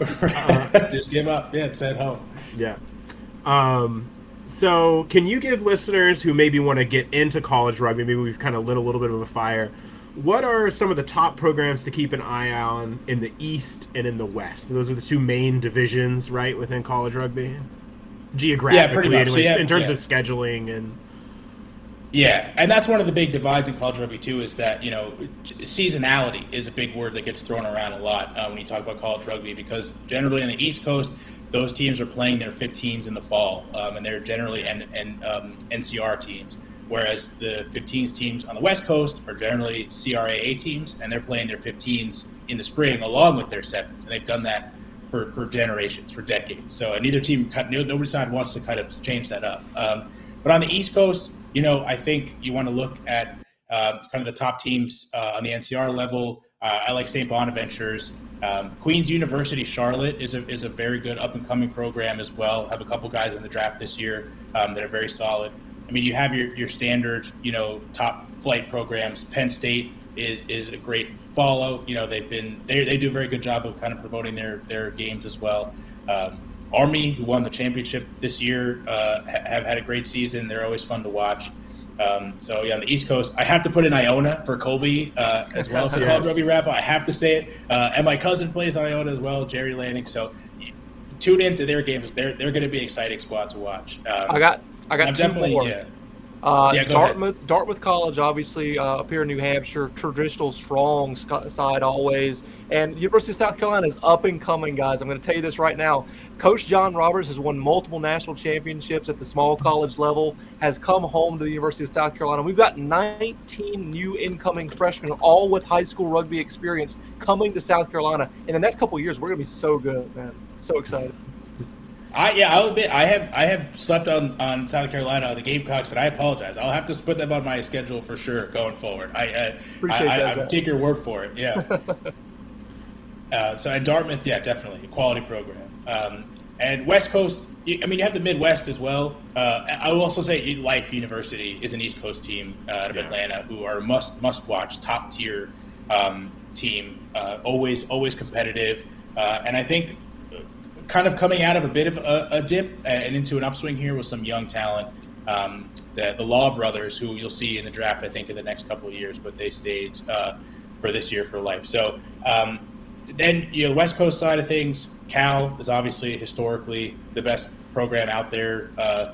Uh, just give up. Yeah, at home. Yeah. Um, so, can you give listeners who maybe want to get into college rugby, maybe we've kind of lit a little bit of a fire, what are some of the top programs to keep an eye on in the East and in the West? Those are the two main divisions, right, within college rugby? geographically yeah, anyway, yeah, in terms yeah. of scheduling and yeah, and that's one of the big divides in college rugby too. Is that you know seasonality is a big word that gets thrown around a lot uh, when you talk about college rugby because generally on the East Coast, those teams are playing their 15s in the fall, um, and they're generally and and um, NCR teams. Whereas the 15s teams on the West Coast are generally CRAA teams, and they're playing their 15s in the spring along with their sevens, and they've done that for, for generations, for decades. So neither team, nobody side wants to kind of change that up. Um, but on the East Coast, you know, I think you want to look at uh, kind of the top teams uh, on the NCR level. Uh, I like St. Bonaventures. Um, Queen's University Charlotte is a, is a very good up and coming program as well. Have a couple guys in the draft this year um, that are very solid. I mean, you have your, your standard, you know, top flight programs. Penn State is is a great follow. You know, they've been they, they do a very good job of kind of promoting their their games as well. Um, Army, who won the championship this year, uh, have had a great season. They're always fun to watch. Um, so yeah, on the East Coast, I have to put in Iona for Colby uh, as well for yes. College Rugby Wrap. I have to say it. Uh, and my cousin plays on Iona as well, Jerry Lanning. So tune into their games. They're they're going to be an exciting squad to watch. Um, I got I got two definitely, more. Yeah, uh, yeah, Dartmouth, ahead. Dartmouth College, obviously uh, up here in New Hampshire, traditional, strong side always, and University of South Carolina is up and coming, guys. I'm going to tell you this right now. Coach John Roberts has won multiple national championships at the small college level. Has come home to the University of South Carolina. We've got 19 new incoming freshmen, all with high school rugby experience, coming to South Carolina. In the next couple years, we're going to be so good, man. So excited. I yeah, I'll admit I have I have slept on, on South Carolina the Gamecocks, and I apologize. I'll have to put them on my schedule for sure going forward. I I, Appreciate I, that, I, I take your word for it. Yeah. uh, so at Dartmouth, yeah, definitely a quality program. Um, and West Coast, I mean, you have the Midwest as well. Uh, I will also say Life University is an East Coast team uh, out of yeah. Atlanta who are must must watch top tier um, team. Uh, always always competitive, uh, and I think kind of coming out of a bit of a, a dip and into an upswing here with some young talent. Um, the, the Law brothers, who you'll see in the draft, I think, in the next couple of years, but they stayed uh, for this year for life. So um, then, you know, West Coast side of things, Cal is obviously historically the best program out there uh,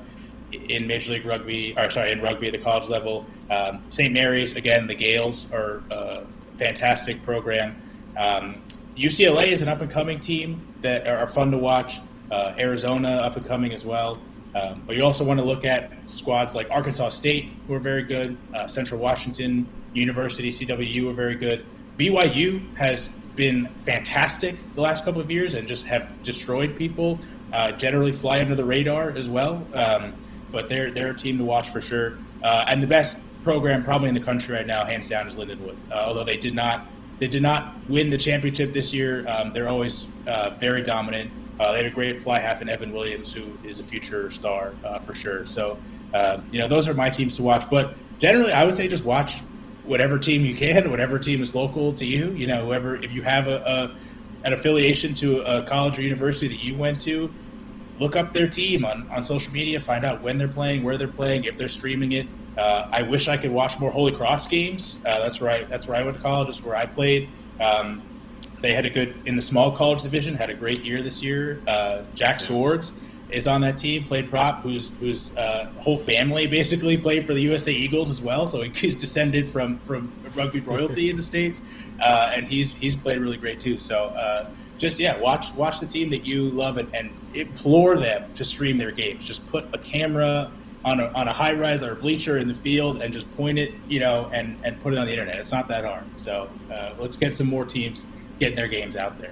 in Major League Rugby, or sorry, in rugby at the college level. Um, St. Mary's, again, the Gaels are a fantastic program. Um, UCLA is an up and coming team that are fun to watch. Uh, Arizona up and coming as well. Um, but you also want to look at squads like Arkansas State, who are very good, uh, Central Washington University, CWU, are very good. BYU has been fantastic the last couple of years and just have destroyed people. Uh, generally fly under the radar as well, um, but they're they're a team to watch for sure. Uh, and the best program probably in the country right now, hands down, is Lindenwood. Uh, although they did not they did not win the championship this year, um, they're always uh, very dominant. Uh, they had a great fly half in Evan Williams, who is a future star uh, for sure. So, uh, you know, those are my teams to watch. But generally, I would say just watch whatever team you can, whatever team is local to you. You know, whoever if you have a, a an affiliation to a college or university that you went to, look up their team on, on social media, find out when they're playing, where they're playing, if they're streaming it. Uh, I wish I could watch more Holy Cross games. Uh, that's right. That's where I went to college. That's where I played. Um, they had a good in the small college division. Had a great year this year. Uh, Jack Swords is on that team. Played prop, whose whose uh, whole family basically played for the USA Eagles as well. So he's descended from from rugby royalty in the states, uh, and he's he's played really great too. So uh, just yeah, watch watch the team that you love and, and implore them to stream their games. Just put a camera on a, on a high rise or a bleacher in the field and just point it, you know, and, and put it on the internet. It's not that hard. So uh, let's get some more teams getting their games out there.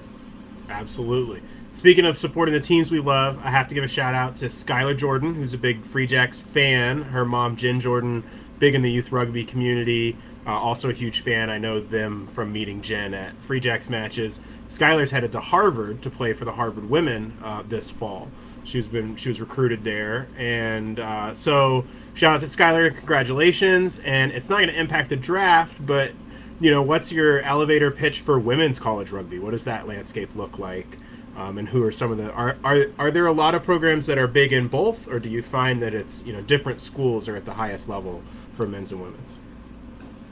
Absolutely. Speaking of supporting the teams we love, I have to give a shout out to Skylar Jordan, who's a big Free Jacks fan. Her mom, Jen Jordan, big in the youth rugby community. Uh, also a huge fan. I know them from meeting Jen at Free Jacks matches. Skylar's headed to Harvard to play for the Harvard women uh, this fall. She's been she was recruited there, and uh, so shout out to Skylar. Congratulations! And it's not going to impact the draft, but you know, what's your elevator pitch for women's college rugby? What does that landscape look like? Um, and who are some of the are, are are there a lot of programs that are big in both, or do you find that it's you know different schools are at the highest level for men's and women's?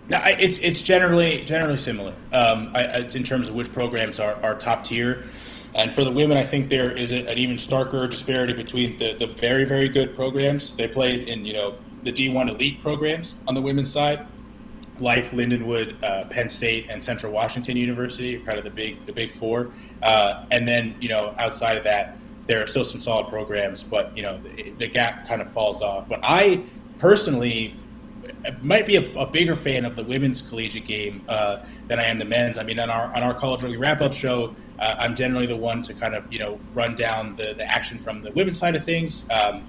No, it's it's generally generally similar um, I, in terms of which programs are, are top tier. And for the women, I think there is an even starker disparity between the, the very, very good programs. They played in, you know, the D1 elite programs on the women's side. Life, Lindenwood, uh, Penn State, and Central Washington University are kind of the big the big four. Uh, and then you know outside of that, there are still some solid programs, but you know the, the gap kind of falls off. But I personally might be a, a, bigger fan of the women's collegiate game uh, than I am the men's. I mean, on our on our college rugby wrap up show, uh, I'm generally the one to kind of you know run down the, the action from the women's side of things. Um,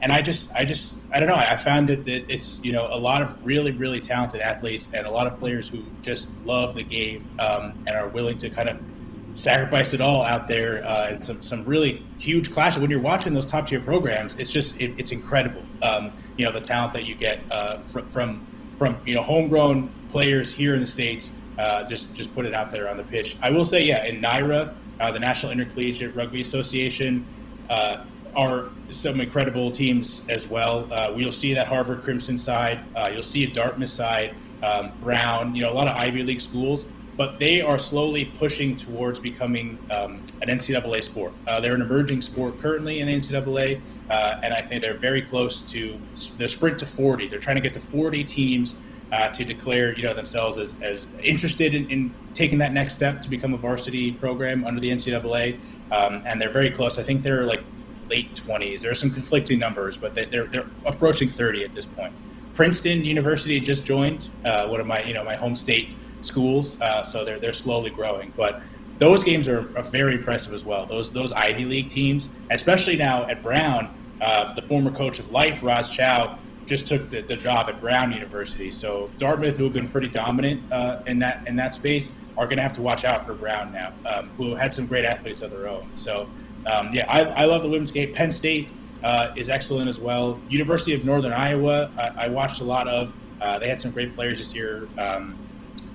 and I just, I just, I don't know. I found that, that it's, you know, a lot of really, really talented athletes and a lot of players who just love the game um, and are willing to kind of sacrifice it all out there. Uh, and some, some really huge clashes. When you're watching those top tier programs, it's just, it, it's incredible. Um, you know, the talent that you get uh, from, from, from, you know, homegrown players here in the States. Uh, just, just put it out there on the pitch. I will say, yeah, in NIRA, uh, the National Intercollegiate Rugby Association, uh, are some incredible teams as well. Uh, you'll see that Harvard Crimson side. Uh, you'll see a Dartmouth side, um, Brown. You know, a lot of Ivy League schools, but they are slowly pushing towards becoming um, an NCAA sport. Uh, they're an emerging sport currently in the NCAA, uh, and I think they're very close to the sprint to 40. They're trying to get to 40 teams. Uh, to declare, you know, themselves as, as interested in, in, taking that next step to become a varsity program under the NCAA, um, and they're very close. I think they're like late 20s. There are some conflicting numbers, but they, are they're approaching 30 at this point. Princeton University just joined uh, one of my you know my home state schools, uh, so they're they're slowly growing. But those games are, are, very impressive as well. Those those Ivy League teams, especially now at Brown, uh, the former coach of Life, Raz Chow, just took the, the, job at Brown University. So Dartmouth, who have been pretty dominant uh, in that in that space, are going to have to watch out for Brown now, um, who had some great athletes of their own. So um, yeah, I, I, love the women's game. Penn State uh, is excellent as well. University of Northern Iowa, I, I watched a lot of. Uh, they had some great players this year. Um,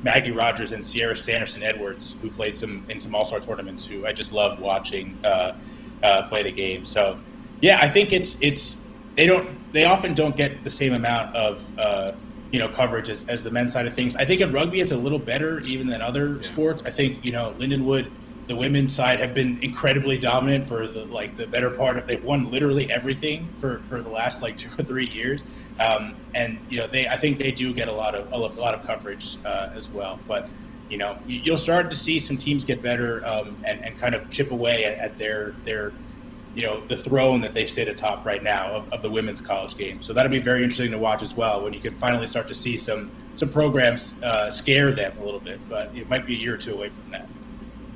Maggie Rogers and Sierra Sanderson Edwards, who played some in some All Star tournaments, who I just loved watching uh, uh, play the game. So, yeah, I think it's it's they don't they often don't get the same amount of uh, you know coverage as, as the men's side of things. I think in rugby it's a little better even than other yeah. sports. I think you know Lindenwood the women's side have been incredibly dominant for the like the better part of they've won literally everything for, for the last like two or three years um, and you know they I think they do get a lot of a lot of coverage uh, as well but you know you'll start to see some teams get better um, and, and kind of chip away at, at their their you know the throne that they sit atop right now of, of the women's college game. So that'll be very interesting to watch as well when you can finally start to see some some programs uh, scare them a little bit. But it might be a year or two away from that.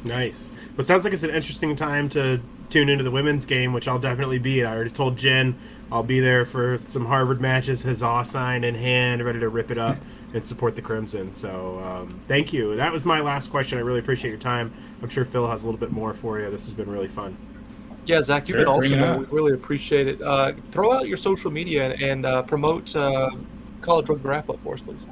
Nice. Well, it sounds like it's an interesting time to tune into the women's game, which I'll definitely be. I already told Jen I'll be there for some Harvard matches, huzzah sign in hand, ready to rip it up and support the Crimson. So um, thank you. That was my last question. I really appreciate your time. I'm sure Phil has a little bit more for you. This has been really fun. Yeah, Zach, you've sure, been awesome. We really appreciate it. Uh, throw out your social media and, uh, promote uh, College Rugby Wrap Up for us, please.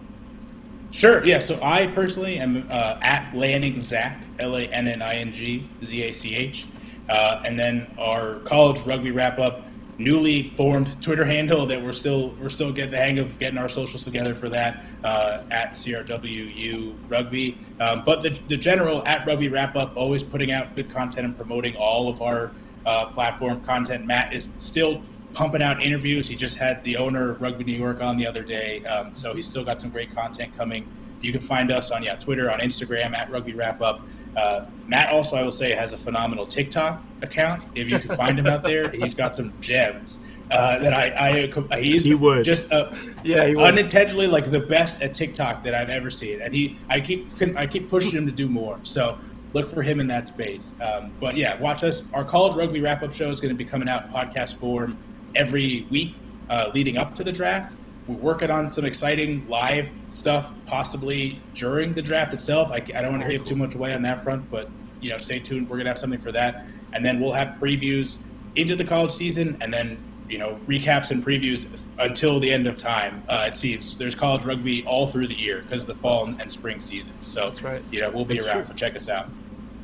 Sure. Yeah. So I personally am uh, at Lanning Zach, L A N N I N G Z A C H. Uh, and then our college rugby wrap up newly formed Twitter handle that we're still we're still getting the hang of getting our socials together for that uh, at CRWU Rugby. Um, but the, the general at Rugby Wrap Up always putting out good content and promoting all of our uh, platform content. Matt is still pumping out interviews. He just had the owner of Rugby New York on the other day, um, so he's still got some great content coming. You can find us on yeah Twitter, on Instagram at Rugby Wrap Up. Uh, Matt also, I will say, has a phenomenal TikTok account. If you can find him out there, he's got some gems uh, that I, I he's he would just uh, yeah he unintentionally like the best at TikTok that I've ever seen, and he I keep I keep pushing him to do more. So look for him in that space. Um, but yeah, watch us. Our college rugby wrap up show is going to be coming out in podcast form every week uh, leading up to the draft. We're working on some exciting live stuff, possibly during the draft itself. I, I don't want to give too much away on that front, but you know, stay tuned. We're gonna have something for that, and then we'll have previews into the college season, and then you know recaps and previews until the end of time. Uh, it seems there's college rugby all through the year because of the fall and, spring seasons. So that's right. You know, we'll be That's around. True. So check us out.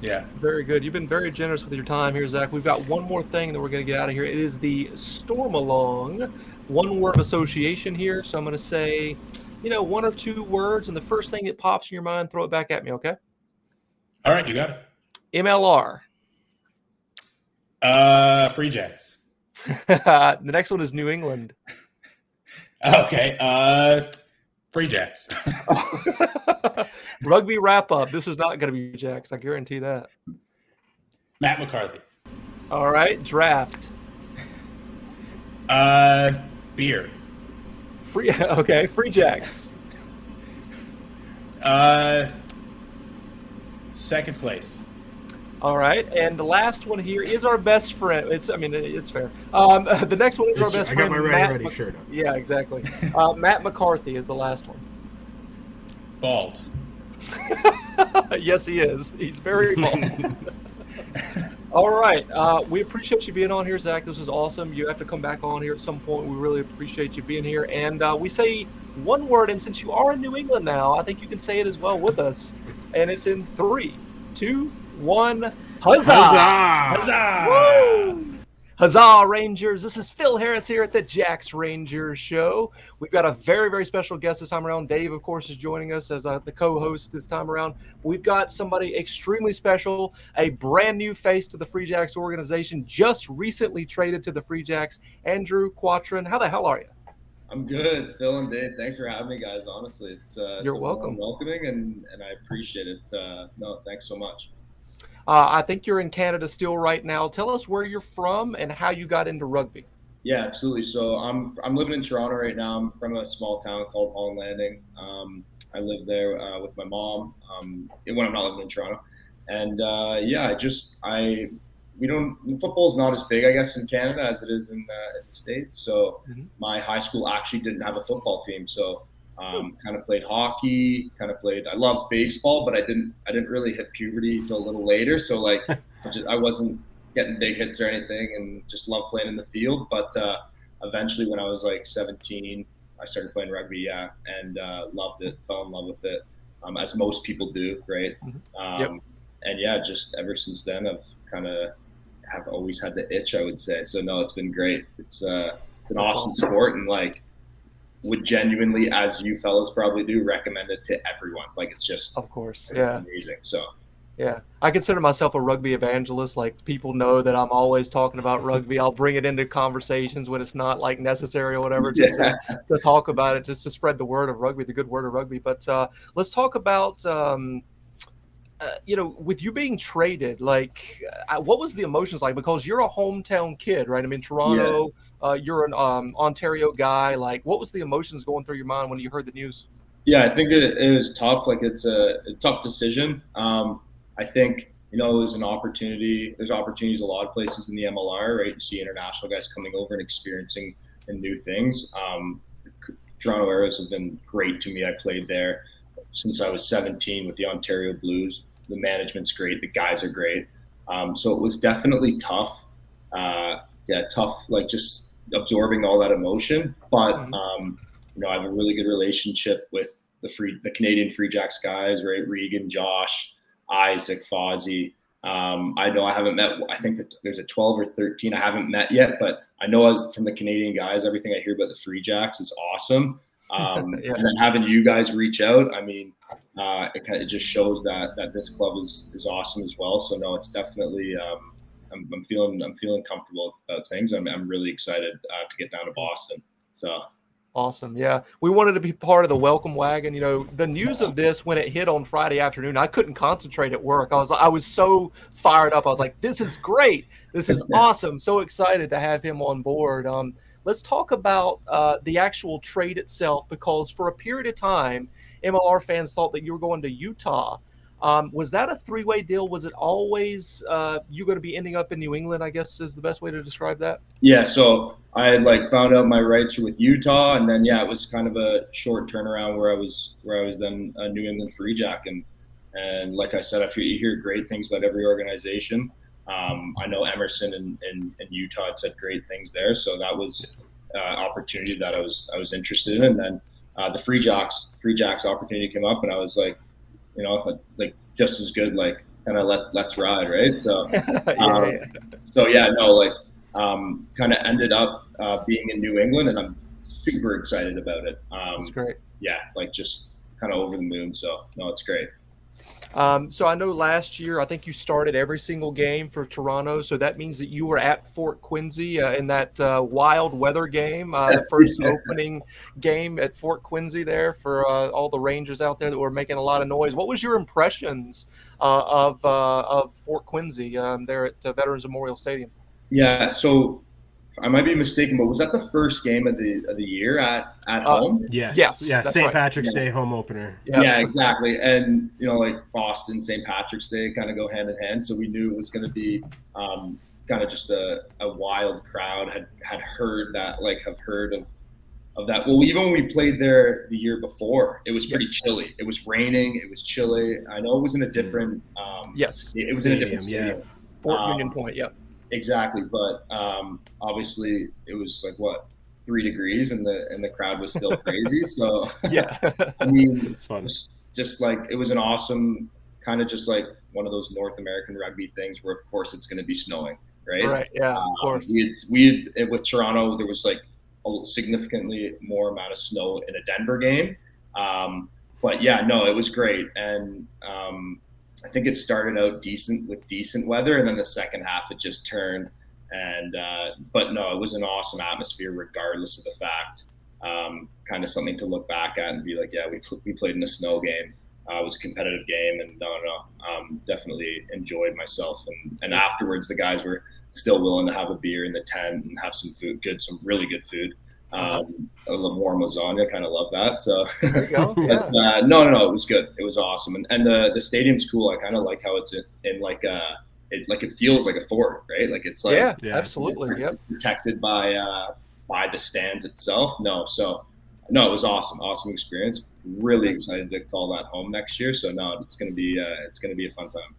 Yeah. Very good. You've been very generous with your time here, Zach. We've got one more thing that we're going to get out of here. It is the Storm Along one word association here. So I'm going to say, you know, one or two words, and the first thing that pops in your mind, throw it back at me, okay? All right, you got it. MLR. Uh, Free Jacks. the next one is New England. Okay. Uh, Free Jacks. Rugby wrap up. This is not going to be Jacks. I guarantee that. Matt McCarthy. All right. Draft. Uh, beer. Free. Okay. Free Jacks. Uh, second place. All right, and the last one here is our best friend. It's, I mean, it's fair. Um, the next one is our best friend. I got my ready, ready shirt on. Yeah, exactly. Uh, Matt McCarthy is the last one. Bald. yes, he is. He's very bald. All right. Uh, we appreciate you being on here, Zach. This is awesome. You have to come back on here at some point. We really appreciate you being here. And uh, we say one word, and since you are in New England now, I think you can say it as well with us. And it's in three, two, one. Huzzah! Huzzah! Huzzah! Woo! Huzzah, Rangers. This is Phil Harris here at the Jacks Rangers Show. We've got a very, very special guest this time around. Dave, of course, is joining us as uh, the co host this time around. We've got somebody extremely special, a brand new face to the Free Jacks organization, just recently traded to the Free Jacks. Andrew Quattrin, how the hell are you? I'm good, Phil and Dave. Thanks for having me, guys. Honestly, it's uh, you're welcome. Welcoming, and and I appreciate it. Uh, no, thanks so much. Uh, I think you're in Canada still right now. Tell us where you're from and how you got into rugby. Yeah, absolutely. So I'm I'm living in Toronto right now. I'm from a small town called Holland Landing. Um, I live there uh, with my mom um, when I'm not living in Toronto, and uh, yeah, I just I we don't football's not as big I guess in Canada as it is in, uh, in the states. So mm-hmm. my high school actually didn't have a football team, so um, kind of played hockey, kind of played. I loved baseball, but I didn't. I didn't really hit puberty until a little later. So like, just, I wasn't getting big hits or anything, and just loved playing in the field. But uh, eventually, when I was like 17, I started playing rugby. Yeah, and uh, loved it. Fell in love with it, um, as most people do. Right. Mm-hmm. Um, yep. And yeah, just ever since then, I've kind of have always had the itch. I would say. So no, it's been great. It's uh, it's an awesome sport, and like would genuinely, as you fellas probably do, recommend it to everyone. Like it's just, of course, yeah, amazing. So. Yeah, I consider myself a rugby evangelist. Like people know that I'm always talking about rugby. I'll bring it into conversations when it's not like necessary or whatever, just yeah. to, to, talk about it, just to spread the word of rugby, the good word of rugby. But uh, let's talk about um, uh, you know, with you being traded, like, uh, what was the emotions like? Because you're a hometown kid, right? I mean, Toronto, yeah. Uh, you're an um, Ontario guy. Like, what was the emotions going through your mind when you heard the news? Yeah, I think it, it was tough. Like, it's a, a tough decision. Um, I think you know there's an opportunity. There's opportunities a lot of places in the MLR, right? You see international guys coming over and experiencing and new things. Um, Toronto Arrows have been great to me. I played there since I was 17 with the Ontario Blues. The management's great. The guys are great. Um, so it was definitely tough. Uh, yeah, tough, like just absorbing all that emotion. But mm-hmm. um, you know, I have a really good relationship with the free, the Canadian Free Jacks guys, right? Regan, Josh, Isaac, Fozzie. Um, I know I haven't met. I think that there's a 12 or 13 I haven't met yet, but I know as from the Canadian guys, everything I hear about the Free Jacks is awesome. Um, yeah. And then having you guys reach out, I mean, uh, it kind of just shows that that this club is is awesome as well. So no, it's definitely. Um, I'm, I'm, feeling I'm feeling comfortable about things. I'm I'm really excited uh, to get down to Boston. So Awesome. Yeah. We wanted to be part of the welcome wagon. You know, the news of this when it hit on Friday afternoon, I couldn't concentrate at work. I was I was so fired up. I was like, this is great. This is awesome. So excited to have him on board. Um, let's talk about uh, the actual trade itself because for a period of time, MLR fans thought that you were going to Utah. Um, was that a three way deal? Was it always uh, you going to be ending up in New England? I guess is the best way to describe that. Yeah. So I like found out my rights were with Utah, and then yeah, it was kind of a short turnaround where I was where I was then a New England Free Jack, and and like I said, I feel you hear great things about every organization. Um, I know Emerson and, and, and, Utah had said great things there, so that was uh, opportunity that I was I was interested in. And then uh, the Free Jacks Free Jacks opportunity came up, and I was like, you know, like just as good, like kind of let let's ride, right? So, yeah, um, yeah. so yeah, no, like um, kind of ended up uh, being in New England, and I'm super excited about it. Um, That's great. Yeah, like just kind of over the moon. So no, it's great. Um, so I know last year, I think you started every single game for Toronto. So that means that you were at Fort Quincy uh, in that uh, wild weather game, uh, the first opening game at Fort Quincy there for uh, all the Rangers out there that were making a lot of noise. What was your impressions uh, of uh, of Fort Quincy um, there at Veterans Memorial Stadium? Yeah, so I might be mistaken, but was that the first game of the of the year at at uh, home? Yes. Yes. Yeah. St. Right. Patrick's yeah. Day home opener. Yeah. yeah, exactly. And you know, like Boston, St. Patrick's Day kind of go hand in hand. So we knew it was going to be um, kind of just a, a wild crowd. Had had heard that, like, have heard of of that. Well, even when we played there the year before, it was pretty chilly. It was raining. It was chilly. I know it was in a different. Um, yes. It was stadium, in a different stadium. Yeah. Fort um, Union Point. Yep. Exactly, but um, obviously it was like what three degrees, and the and the crowd was still crazy. So yeah, I mean, it's fun. Just, just like it was an awesome kind of just like one of those North American rugby things where of course it's going to be snowing, right? Right. Yeah. Um, of course. We had, we had with Toronto there was like a significantly more amount of snow in a Denver game. Um, but yeah, no, it was great, and um, I think it started out decent with decent weather, and then the second half it just turned. And uh, but no, it was an awesome atmosphere, regardless of the fact. Um, kind of something to look back at and be like, yeah, we we played in a snow game. Uh, it was a competitive game, and no, no, um, definitely enjoyed myself. And, and afterwards, the guys were still willing to have a beer in the tent and have some food, good, some really good food. Um, a little warm lasagna, kind of love that. So, yeah. uh, no, no, no, it was good. It was awesome, and and the the stadium's cool. I kind of like how it's in, in like a uh, it like it feels like a fort, right? Like it's like yeah, yeah. absolutely, yep. protected by uh, by the stands itself. No, so no, it was awesome, awesome experience. Really excited to call that home next year. So no, it's gonna be uh, it's gonna be a fun time.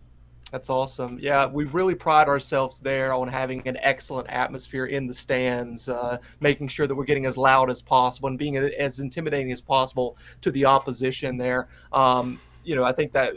That's awesome. Yeah, we really pride ourselves there on having an excellent atmosphere in the stands, uh, making sure that we're getting as loud as possible and being as intimidating as possible to the opposition there. Um, you know, I think that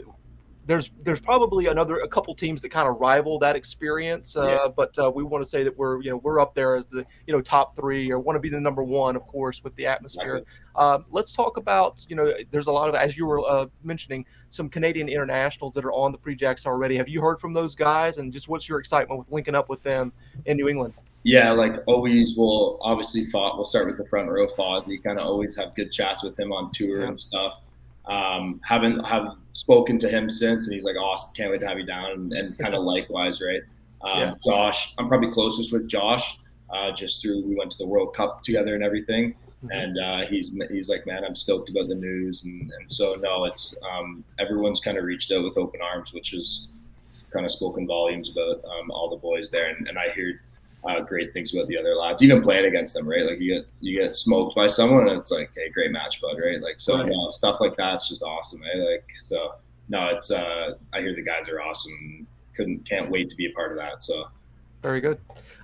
there's there's probably another a couple teams that kind of rival that experience, uh, yeah. but uh, we want to say that we're you know we're up there as the you know top three or want to be the number one, of course, with the atmosphere. Uh, let's talk about you know there's a lot of as you were uh, mentioning some Canadian internationals that are on the Free Jacks already. Have you heard from those guys, and just what's your excitement with linking up with them in New England? Yeah, like always, we'll obviously fought. We'll start with the front row. Fozzie kind of always have good chats with him on tour yeah. and stuff. Um, haven't have spoken to him since, and he's like, "Awesome, can't wait to have you down." And, and kind of likewise, right? Um, yeah. Josh, I'm probably closest with Josh, uh, just through we went to the World Cup together and everything. Mm-hmm. And uh, he's he's like, man, I'm stoked about the news, and, and so no, it's um, everyone's kind of reached out with open arms, which is kind of spoken volumes about um, all the boys there, and, and I hear uh, great things about the other lads, even playing against them, right? Like you get you get smoked by someone, and it's like, hey, great match, bud, right? Like so, right. No, stuff like that's just awesome, eh? Like so, no, it's uh, I hear the guys are awesome. Couldn't can't wait to be a part of that. So very good.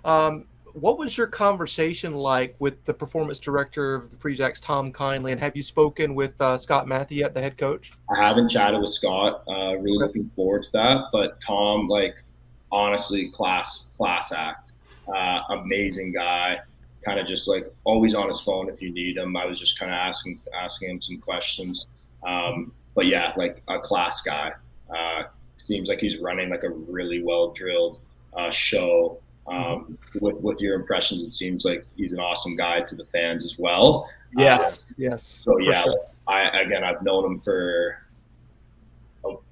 Um, what was your conversation like with the performance director of the Free Jacks, Tom Kindly, and have you spoken with uh, Scott Mathie yet, the head coach? I haven't chatted with Scott. Uh, really okay. looking forward to that. But Tom, like, honestly, class class act, uh, amazing guy. Kind of just like always on his phone if you need him. I was just kind of asking asking him some questions. Um, but yeah, like a class guy. Uh, seems like he's running like a really well drilled uh, show um, with with your impressions, it seems like he's an awesome guy to the fans as well. Yes, uh, yes. So yeah, sure. I again I've known him for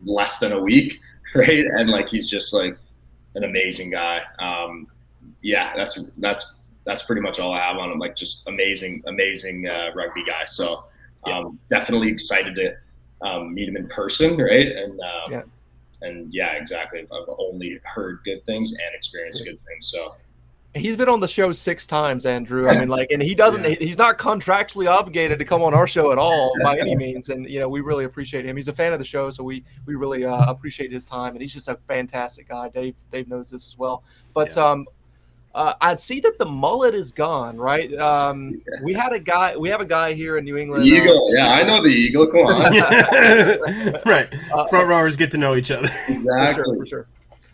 less than a week, right? And like he's just like an amazing guy. Um, yeah, that's that's that's pretty much all I have on him. Like just amazing, amazing uh, rugby guy. So um, yeah. definitely excited to um, meet him in person, right? And um, yeah and yeah, exactly. I've only heard good things and experienced good things. So he's been on the show six times, Andrew. I mean, like, and he doesn't, yeah. he's not contractually obligated to come on our show at all by any means. And you know, we really appreciate him. He's a fan of the show, so we we really uh, appreciate his time. And he's just a fantastic guy. Dave Dave knows this as well. But yeah. um, uh, I see that the mullet is gone, right? Um, yeah. We had a guy. We have a guy here in New England. The eagle, uh, yeah, I know the eagle. Come on, right? Uh, Front rowers get to know each other. Exactly, for sure. For sure.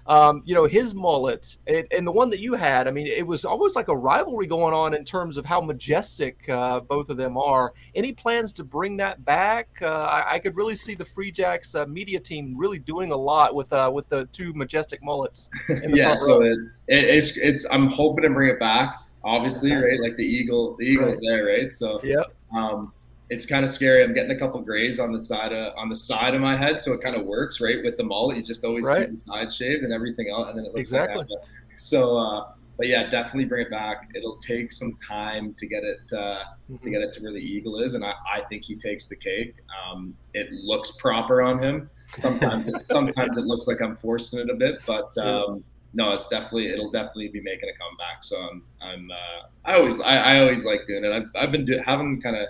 Um, you know, his mullet it, and the one that you had, I mean, it was almost like a rivalry going on in terms of how majestic uh, both of them are. Any plans to bring that back? Uh, I, I, could really see the Free Jacks uh, media team really doing a lot with uh, with the two majestic mullets. yeah, so it, it, it's it's I'm hoping to bring it back. Obviously, right? Like the eagle, the eagle's right. there, right? So yeah. Um, it's kind of scary. I'm getting a couple grays on the side of on the side of my head, so it kind of works, right? With the mullet, you just always right. keep the side shaved and everything else, and then it looks exactly. Like so, uh, but yeah, definitely bring it back. It'll take some time to get it uh, mm-hmm. to get it to where the eagle is, and I, I think he takes the cake. Um, it looks proper on him. Sometimes, it, sometimes it looks like I'm forcing it a bit, but um, no, it's definitely it'll definitely be making a comeback. So I'm I'm uh, I always I, I always like doing it. I've, I've been do, having kind of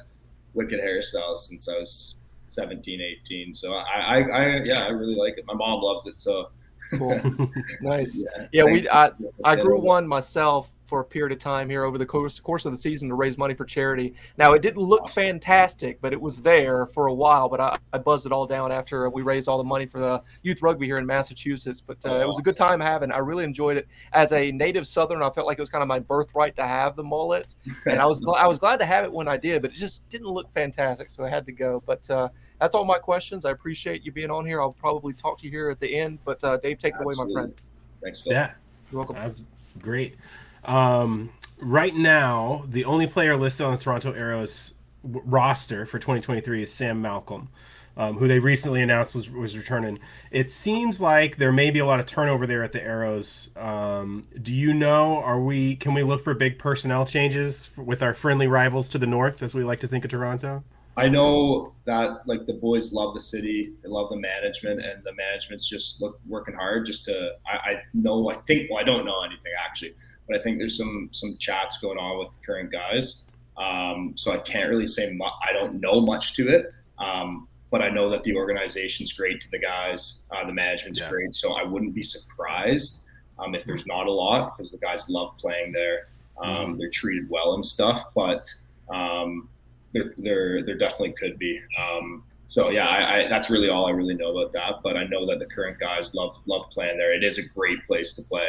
wicked hairstyles since I was 17, 18. So I, I, I, yeah, I really like it. My mom loves it. So cool, nice. Yeah, yeah we I, I grew one myself for a period of time here over the course course of the season to raise money for charity. Now it didn't look awesome. fantastic, but it was there for a while. But I, I, buzzed it all down after we raised all the money for the youth rugby here in Massachusetts. But uh, oh, it was a good time having. I really enjoyed it. As a native Southern, I felt like it was kind of my birthright to have the mullet, and I was glad I was glad to have it when I did. But it just didn't look fantastic, so I had to go. But uh, that's all my questions. I appreciate you being on here. I'll probably talk to you here at the end. But uh, Dave, take Absolutely. it away, my friend. Thanks, Phil. Yeah, you're welcome. Uh, great. Um, right now, the only player listed on the Toronto Arrows roster for 2023 is Sam Malcolm, um, who they recently announced was, was returning. It seems like there may be a lot of turnover there at the Arrows. Um, do you know? Are we? Can we look for big personnel changes with our friendly rivals to the north, as we like to think of Toronto? I know that like the boys love the city, they love the management, and the management's just look, working hard just to. I, I know, I think. Well, I don't know anything actually, but I think there's some some chats going on with current guys. Um, so I can't really say mu- I don't know much to it, um, but I know that the organization's great to the guys, uh, the management's yeah. great. So I wouldn't be surprised um, if there's not a lot because the guys love playing there. Um, mm-hmm. They're treated well and stuff, but um, there there there definitely could be. Um, so yeah, I, I, that's really all I really know about that. But I know that the current guys love love playing there. It is a great place to play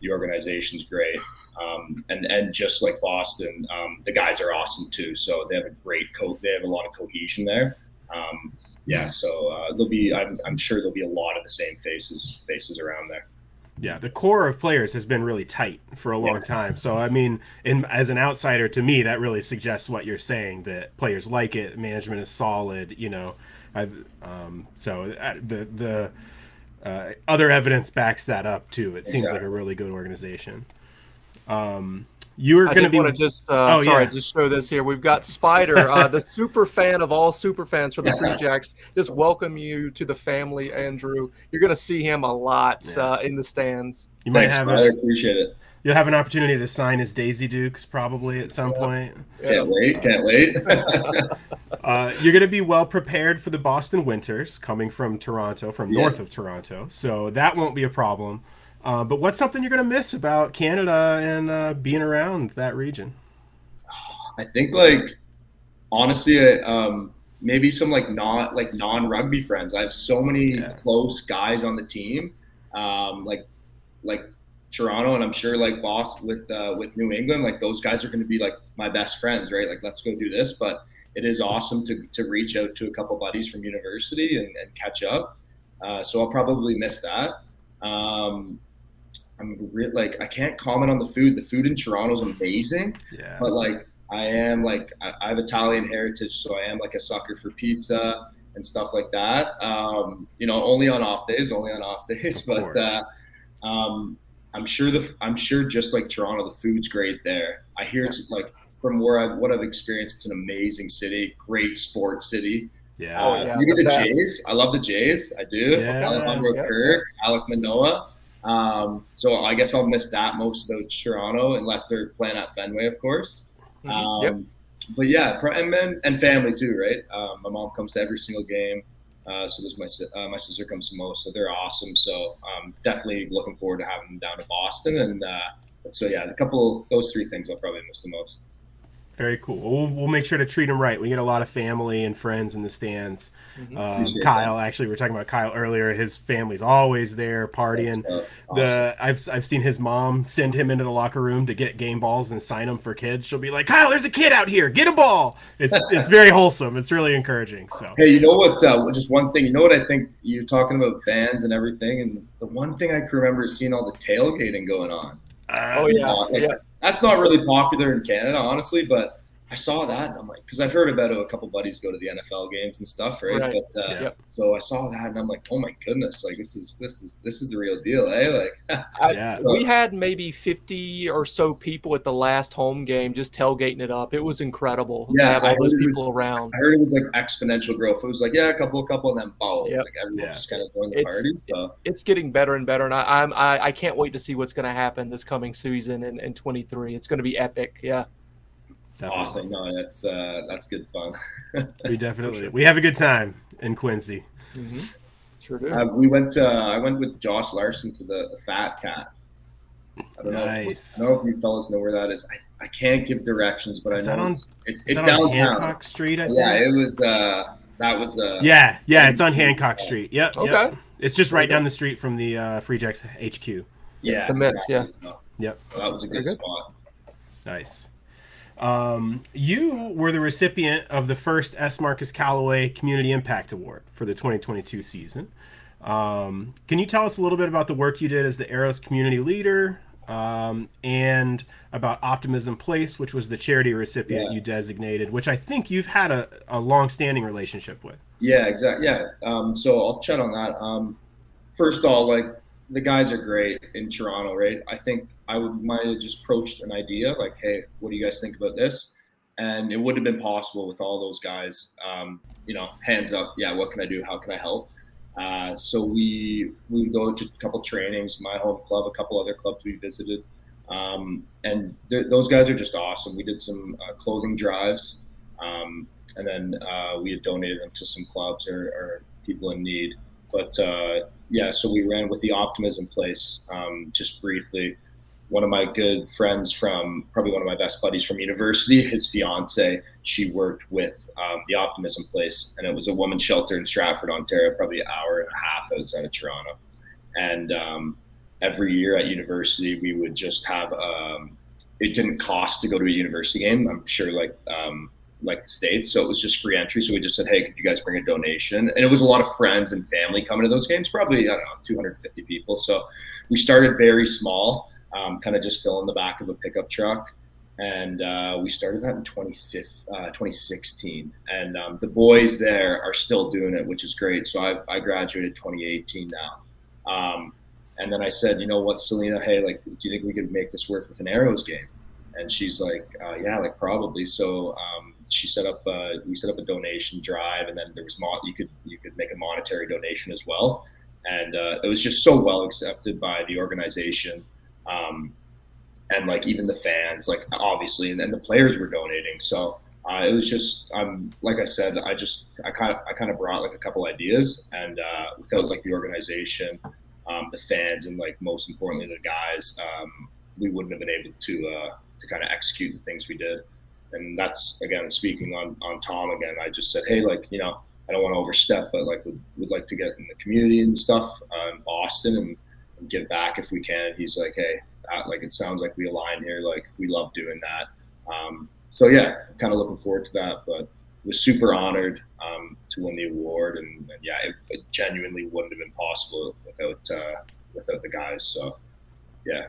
the organization's great. Um, and and just like Boston, um, the guys are awesome too. So they have a great co- They have a lot of cohesion there. Um, yeah, so uh, there'll be. I'm, I'm, sure there'll be a lot of the same faces faces around there. Yeah, the core of players has been really tight for a long yeah. time. So I mean, in, as an outsider to me, that really suggests what you're saying that players like it, management is solid. You know, um, so uh, the the uh, other evidence backs that up too. It seems like a really good organization. Um, you're going to be. want to just uh, oh, sorry, yeah. just show this here. We've got Spider, uh, the super fan of all super fans for the Free Jacks. Just welcome you to the family, Andrew. You're going to see him a lot yeah. uh, in the stands. You might Thanks, have. I appreciate it. You'll have an opportunity to sign his Daisy Dukes probably at some yeah. point. Can't wait! Can't wait. uh, you're going to be well prepared for the Boston Winters, coming from Toronto, from north of Toronto, so that won't be a problem. Uh, but what's something you're going to miss about Canada and uh, being around that region? I think like honestly, um, maybe some like not like non rugby friends. I have so many yeah. close guys on the team, um, like like Toronto, and I'm sure like Boston with uh, with New England. Like those guys are going to be like my best friends, right? Like let's go do this. But it is awesome to to reach out to a couple buddies from university and, and catch up. Uh, so I'll probably miss that. Um, I'm re- like I can't comment on the food. The food in Toronto is amazing. Yeah. But like I am like I, I have Italian heritage, so I am like a sucker for pizza and stuff like that. Um, you know, only on off days, only on off days. But uh, um, I'm sure the I'm sure just like Toronto, the food's great there. I hear it's like from where I what I've experienced, it's an amazing city, great sports city. Yeah. Uh, oh, yeah maybe the, the Jays. I love the Jays. I do. Yeah. Alejandro yeah. Kirk, Alek Manoah. Um, so I guess I'll miss that most about Toronto unless they're playing at Fenway, of course. Mm-hmm. Um, yep. But yeah, and then, and family too, right? Um, my mom comes to every single game. Uh, so does my uh, my sister comes to most, so they're awesome. So um, definitely looking forward to having them down to Boston, and uh, so yeah, a couple of those three things I'll probably miss the most. Very cool. We'll, we'll make sure to treat them right. We get a lot of family and friends in the stands. Mm-hmm. Um, Kyle, that. actually, we were talking about Kyle earlier. His family's always there partying. Awesome. The I've I've seen his mom send him into the locker room to get game balls and sign them for kids. She'll be like, "Kyle, there's a kid out here. Get a ball." It's it's very wholesome. It's really encouraging. So hey, you know what? Uh, just one thing. You know what I think you're talking about fans and everything, and the one thing I can remember is seeing all the tailgating going on. Uh, oh yeah, uh, like, yeah that's not really popular in Canada, honestly, but I saw that and I'm like, because I've heard about it. A couple buddies go to the NFL games and stuff, right? right. But uh, yep. so I saw that and I'm like, oh my goodness, like this is this is this is the real deal, eh? Like, yeah. we had maybe 50 or so people at the last home game just tailgating it up. It was incredible. Yeah, have all those people was, around. I heard it was like exponential growth. It was like, yeah, a couple, a couple, and then boom, yep. like everyone yeah. just kind of joined the it's, party. So. It's getting better and better, and I, I'm I, I can't wait to see what's going to happen this coming season in, in 23. It's going to be epic. Yeah. Definitely. Awesome. No, that's uh, that's good fun. we definitely we have a good time in Quincy. Mm-hmm. Sure do. Uh, we went. Uh, I went with Josh Larson to the, the Fat Cat. I don't nice. know. If, I don't know if you fellas know where that is. I, I can't give directions, but is I know on, it's it's, it's downtown. Hancock Street. I think? Yeah, it was. Uh, that was. Uh, yeah, yeah, it's on Hancock Street. Yep. Okay. Yep. It's just right down the street from the uh, Free Jacks HQ. Yeah, the Mets. Exactly. Yeah. So, yep. Well, that was a good, good spot. Nice. Um, you were the recipient of the first S. Marcus Calloway Community Impact Award for the 2022 season. Um, can you tell us a little bit about the work you did as the Arrows community leader um, and about Optimism Place, which was the charity recipient yeah. you designated, which I think you've had a, a long standing relationship with? Yeah, exactly. Yeah. Um, so I'll chat on that. Um, first of all, like the guys are great in Toronto, right? I think I would might have just approached an idea like, hey, what do you guys think about this? And it would have been possible with all those guys. Um, you know, hands up, yeah, what can I do? How can I help? Uh, so we we go to a couple trainings, my home club, a couple other clubs we visited, um, and those guys are just awesome. We did some uh, clothing drives, um, and then uh, we had donated them to some clubs or, or people in need. But uh, yeah, so we ran with the Optimism Place um, just briefly one of my good friends from probably one of my best buddies from university, his fiance, she worked with um, the Optimism Place, and it was a woman's shelter in Stratford, Ontario, probably an hour and a half outside of Toronto. And um, every year at university, we would just have. Um, it didn't cost to go to a university game. I'm sure, like um, like the states, so it was just free entry. So we just said, hey, could you guys bring a donation? And it was a lot of friends and family coming to those games, probably I don't know, 250 people. So we started very small, um, kind of just filling the back of a pickup truck. And uh, we started that in uh, 2016. And um, the boys there are still doing it, which is great. So I, I graduated 2018 now. Um, and then I said, you know what, Selena, hey, like, do you think we could make this work with an Arrows game? And she's like, uh, yeah, like probably. So um, she set up, uh, we set up a donation drive, and then there was mo- you could you could make a monetary donation as well, and uh, it was just so well accepted by the organization, um, and like even the fans, like obviously, and then the players were donating. So uh, it was just, um, like I said, I just I kind of I kind of brought like a couple ideas, and uh, without like the organization um, the fans, and like most importantly, the guys, um, we wouldn't have been able to uh, to kind of execute the things we did. And that's again speaking on on Tom again. I just said, hey, like you know, I don't want to overstep, but like would would like to get in the community and stuff uh, in Boston and, and, give back if we can. He's like, hey, that, like it sounds like we align here. Like we love doing that. Um, so yeah, kind of looking forward to that. But was super honored um, to win the award, and, and yeah, it, it, genuinely wouldn't have been possible without uh, without the guys. So yeah.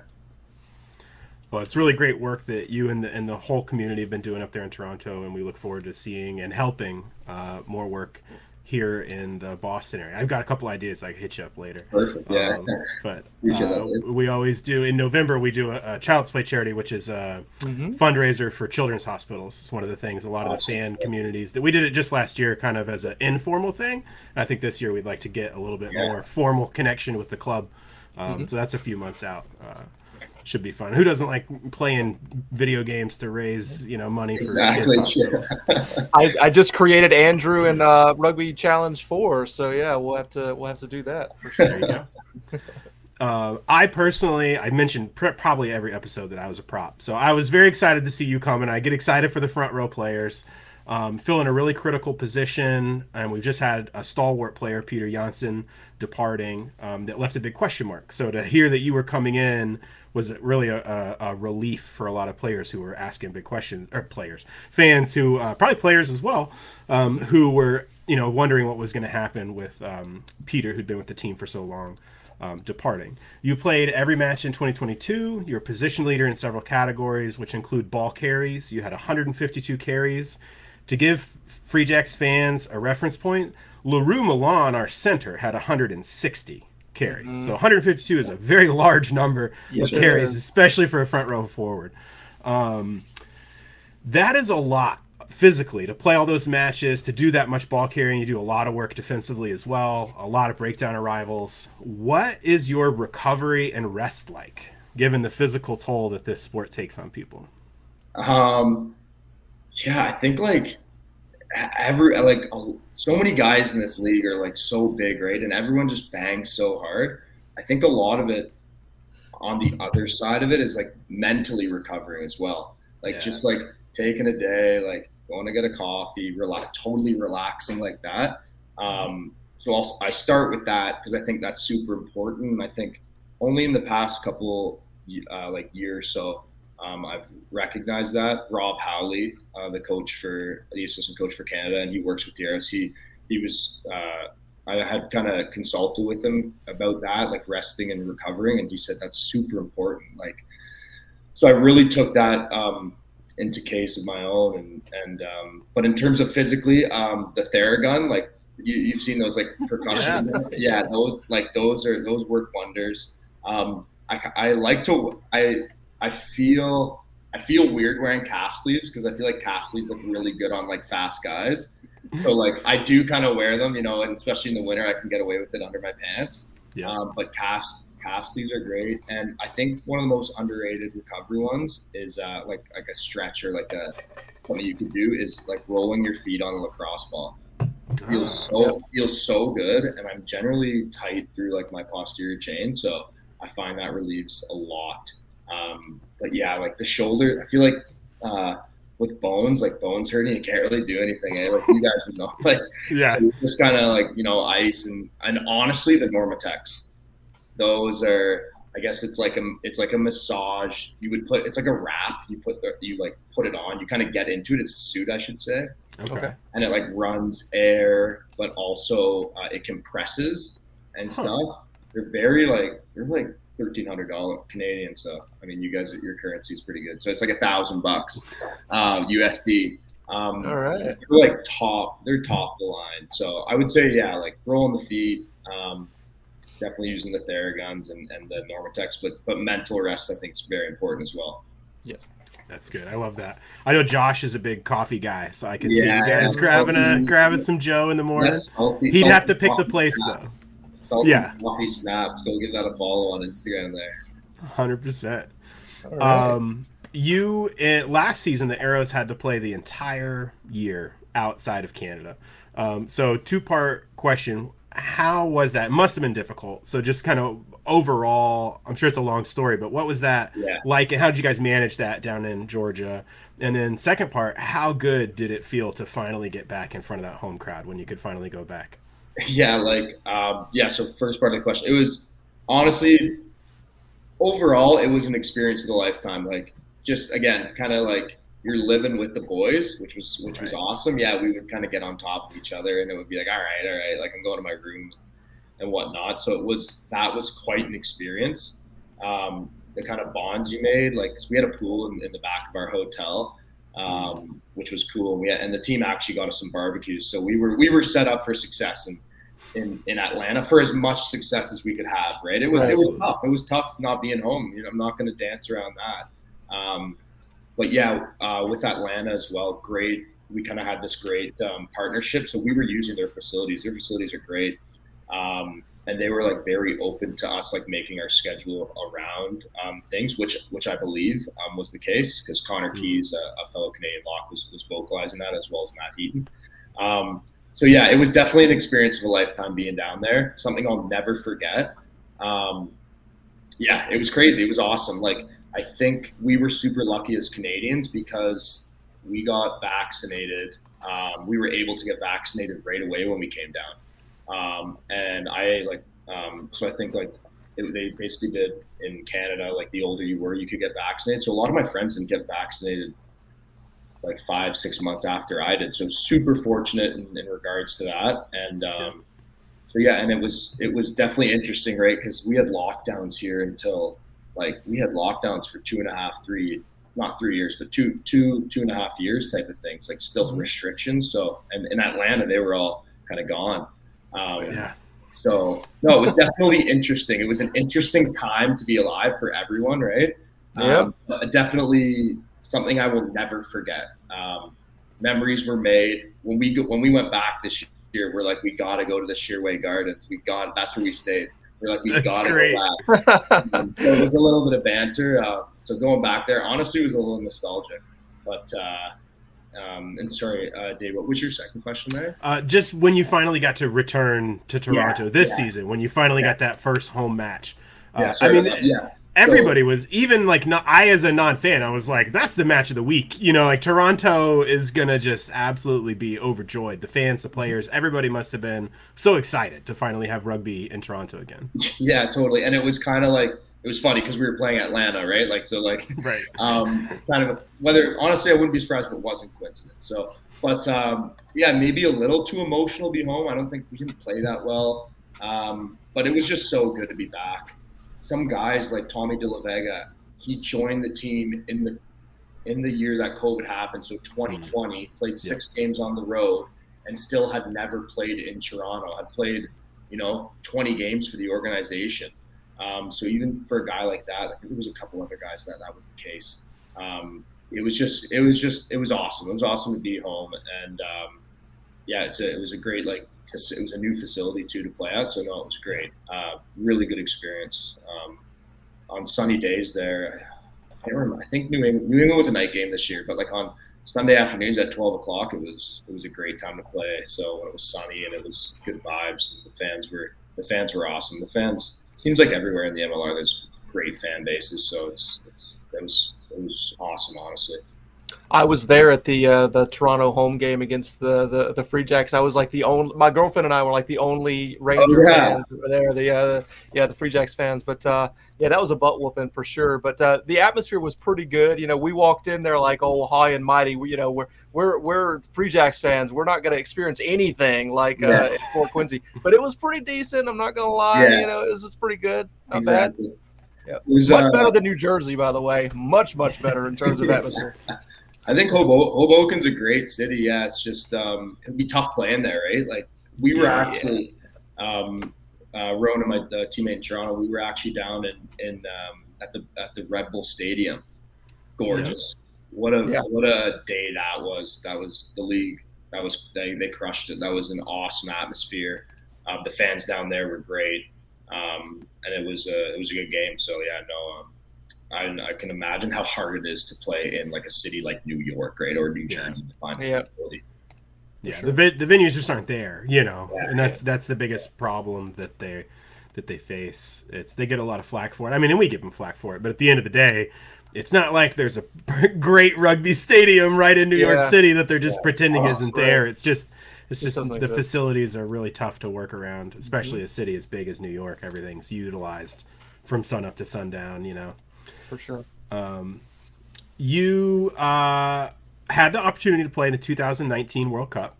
Well, it's really great work that you and the, and the whole community have been doing up there in Toronto, and we look forward to seeing and helping uh, more work here in the Boston area. I've got a couple ideas I can hit you up later. Perfect. Yeah. Um, but uh, we always do in November. We do a, a Child's Play charity, which is a mm-hmm. fundraiser for children's hospitals. It's one of the things a lot of the fan communities that we did it just last year, kind of as an informal thing. I think this year we'd like to get a little bit yeah. more formal connection with the club. Um, mm-hmm. So that's a few months out. Uh, should be fun. Who doesn't like playing video games to raise you know money for exactly. kids? I, I just created Andrew and uh, Rugby Challenge Four, so yeah, we'll have to we'll have to do that. Sure. There you go. Uh, I personally, I mentioned pr- probably every episode that I was a prop, so I was very excited to see you come, and I get excited for the front row players. Um, filling a really critical position, and we've just had a stalwart player, Peter Janssen, departing um, that left a big question mark. So to hear that you were coming in was really a, a, a, relief for a lot of players who were asking big questions, or players, fans who uh, probably players as well, um, who were you know wondering what was going to happen with um, Peter, who'd been with the team for so long. Um, departing. You played every match in 2022. You're a position leader in several categories, which include ball carries. You had 152 carries. To give Free Jacks fans a reference point, Le Roux Malan, our center, had 160 carries. Mm-hmm. So 152 is a very large number yes, of carries, especially for a front row forward. Um, that is a lot physically to play all those matches, to do that much ball carrying. You do a lot of work defensively as well, a lot of breakdown arrivals. What is your recovery and rest like, given the physical toll that this sport takes on people? Um, yeah, I think like every like so many guys in this league are like so big, right? And everyone just bangs so hard. I think a lot of it on the other side of it is like mentally recovering as well. Like yeah. just like taking a day, like going to get a coffee, relax, totally relaxing like that. Um, so I'll, I start with that because I think that's super important. I think only in the past couple uh, like years so um, I've recognized that. Rob Howley, uh, the coach for the assistant coach for Canada, and he works with DRS. He he was uh, I had kind of consulted with him about that, like resting and recovering, and he said that's super important. Like, so I really took that um, into case of my own, and and um, but in terms of physically, um, the Theragun, like you, have seen those like percussion, yeah. yeah, those like those are those work wonders. Um, I, I like to I I feel I feel weird wearing calf sleeves because I feel like calf sleeves look really good on like fast guys. So like I do kind of wear them, you know, and especially in the winter I can get away with it under my pants. Yeah. Um, but calf calf sleeves are great, and I think one of the most underrated recovery ones is uh, like like a stretch or like a something you could do is like rolling your feet on a lacrosse ball. feels oh, so yeah. feels so good, and I'm generally tight through like my posterior chain, so I find that relieves a lot. Um, but yeah, like the shoulder, I feel like uh, with bones, like bones hurting, you can't really do anything. Eh? Like you guys know, like yeah, so just kind of like you know ice and and honestly, the Normatecs, those are I guess it's like a it's like a massage. You would put it's like a wrap. You put the you like put it on. You kind of get into it. It's a suit, I should say. Okay. Okay. And it like runs air, but also uh, it compresses and Huh. stuff. They're very like they're like thirteen hundred dollar Canadian. So I mean, you guys your currency is pretty good. So it's like a thousand bucks USD. Um, All right. they're like top they're top of the line so i would say yeah like rolling the feet um, definitely using the theraguns and, and the Normatecs but but mental rest i think is very important as well Yes. That's good. I love that. I know Josh is a big coffee guy, so I can see you guys yeah, grabbing a grabbing some Joe in the morning. Salty, He'd salty have to pick the place though. Salty Yeah. coffee snaps go give that a follow on instagram there Hundred percent. All right. Um, you eh, last season the Arrows had to play the entire year outside of Canada. Um, so two part question: How was that? It must have been difficult. So just kind of overall, I'm sure it's a long story, but what was that Yeah. like, and how did you guys manage that down in Georgia? And then second part, how good did it feel to finally get back in front of that home crowd when you could finally go back? yeah like um, yeah so first part of the question it was honestly overall it was an experience of a lifetime like just again kind of like you're living with the boys which was which was awesome. Yeah we would kind of get on top of each other and it would be like all right all right like i'm going to my room and whatnot. So it was that was quite an experience um, the kind of bonds you made like 'cause we had a pool in, in the back of our hotel um, which was cool. We had, and the team actually got us some barbecues, so we were we were set up for success in in, in Atlanta for as much success as we could have. Right? It was it was tough. It was tough not being home. You know, I'm not going to dance around that. Um, but yeah, uh, with Atlanta as well, great. We kind of had this great um, partnership, so we were using their facilities. Their facilities are great. Um, and they were like very open to us like making our schedule around um, things, which which I believe um, was the case because Conor Keys, a, a fellow Canadian lock, was, was vocalizing that as well as Matt Heaton. Um, so yeah, it was definitely an experience of a lifetime being down there. Something I'll never forget. Um, yeah, it was crazy. It was awesome. Like I think we were super lucky as Canadians because we got vaccinated. Um, we were able to get vaccinated right away when we came down. Um, and I like, um, so I think like it, they basically did in Canada, like the older you were, you could get vaccinated. So a lot of my friends didn't get vaccinated like five, six months after I did. So super fortunate in, in regards to that. And, um, so yeah, and it was, it was definitely interesting, right? Cause we had lockdowns here until like we had lockdowns for two and a half, three, not three years, but two, two, two and a half years type of things, like still restrictions. So, and in Atlanta, they were all kind of gone. Um, Yeah. so no, it was definitely interesting. It was an interesting time to be alive for everyone, right? Um, but definitely something I will never forget. Um, memories were made when we go, when we went back this year. We're like, we got to go to the Shearway Gardens. We got that's where we stayed. We're like, we That's got to great. go back. Um, so it was a little bit of banter. Uh, so going back there, honestly, it was a little nostalgic. But uh, um, and sorry, uh, Dave, what was your second question there? Uh, just when you finally got to return to Toronto this yeah. season, when you finally Yeah. got that first home match. Uh, Yeah, I mean, yeah. everybody was even like not I as a non-fan, I was like, that's the match of the week. You know, like Toronto is gonna just absolutely be overjoyed. The fans, the players, everybody must have been so excited to finally have rugby in Toronto again. Yeah, totally. And it was kind of like it was funny because we were playing Atlanta, right? Like so, like Right. um, kind of whether honestly, I wouldn't be surprised if it wasn't coincidence. So, but um, yeah, maybe a little too emotional to be home. I don't think we didn't play that well, um, but it was just so good to be back. Some guys like Tommy De La Vega, he joined the team in the in the year that COVID happened, so 2020, played six games on the road, and still had never played in Toronto. Had played, you know, 20 games for the organization. Um, so even for a guy like that, I think there was a couple other guys that that was the case. Um, it was just, it was just, it was awesome. It was awesome to be home, and um, yeah, it's a, it was a great like, it was a new facility too to play at. So no, it was great. Uh, really good experience. Um, on sunny days there, I remember. I think New England, New England was a night game this year, but like on Sunday afternoons at twelve o'clock, it was it was a great time to play. So when it was sunny and it was good vibes, and the fans were the fans were awesome. The fans seems like everywhere in the MLR there's great fan bases, so it's, it's it was it was awesome, honestly. I was there at the uh, the Toronto home game against the, the the Free Jacks. I was like the only my girlfriend and I were like the only Ranger Oh, yeah. fans that were there. The uh, yeah the Free Jacks fans, but uh, yeah, that was a butt whooping for sure. But uh, the atmosphere was pretty good. You know, we walked in there like oh high and mighty. We, you know, we're we're we're Free Jacks fans. We're not going to experience anything like uh, Yeah. Fort Quincy, but it was pretty decent. I'm not gonna lie. Yeah. You know, it was, pretty good. Not bad. Yeah. Was, Much uh, better than New Jersey, by the way. Much much better in terms of atmosphere. I think Hobo- Hoboken's a great city. Yeah, it's just um, it'd be tough playing there, right? Like we were Yeah, actually, um, uh, Rowan and my uh, teammate in Toronto, we were actually down in in um, at the at the Red Bull Stadium. Gorgeous. What a Yeah. what a day that was. That was the league. That was they they crushed it. That was an awesome atmosphere. Um, the fans down there were great, um, and it was a it was a good game. So yeah, no. I, I can imagine how hard it is to play in like a city like New York, right, or New Yeah. Jersey to find a Yeah. facility. Yeah, sure. the the venues just aren't there, you know, Yeah. and that's that's the biggest problem that they that they face. It's they get a lot of flack for it. I mean, and we give them flack for it, but at the end of the day, it's not like there's a great rugby stadium right in New York City that they're just Yeah, pretending it's isn't right. there. It's just it's Just just the exist. facilities are really tough to work around, especially a city as big as New York. Everything's utilized from sun up to sundown, you know. For sure. You uh, had the opportunity to play in the 2019 World Cup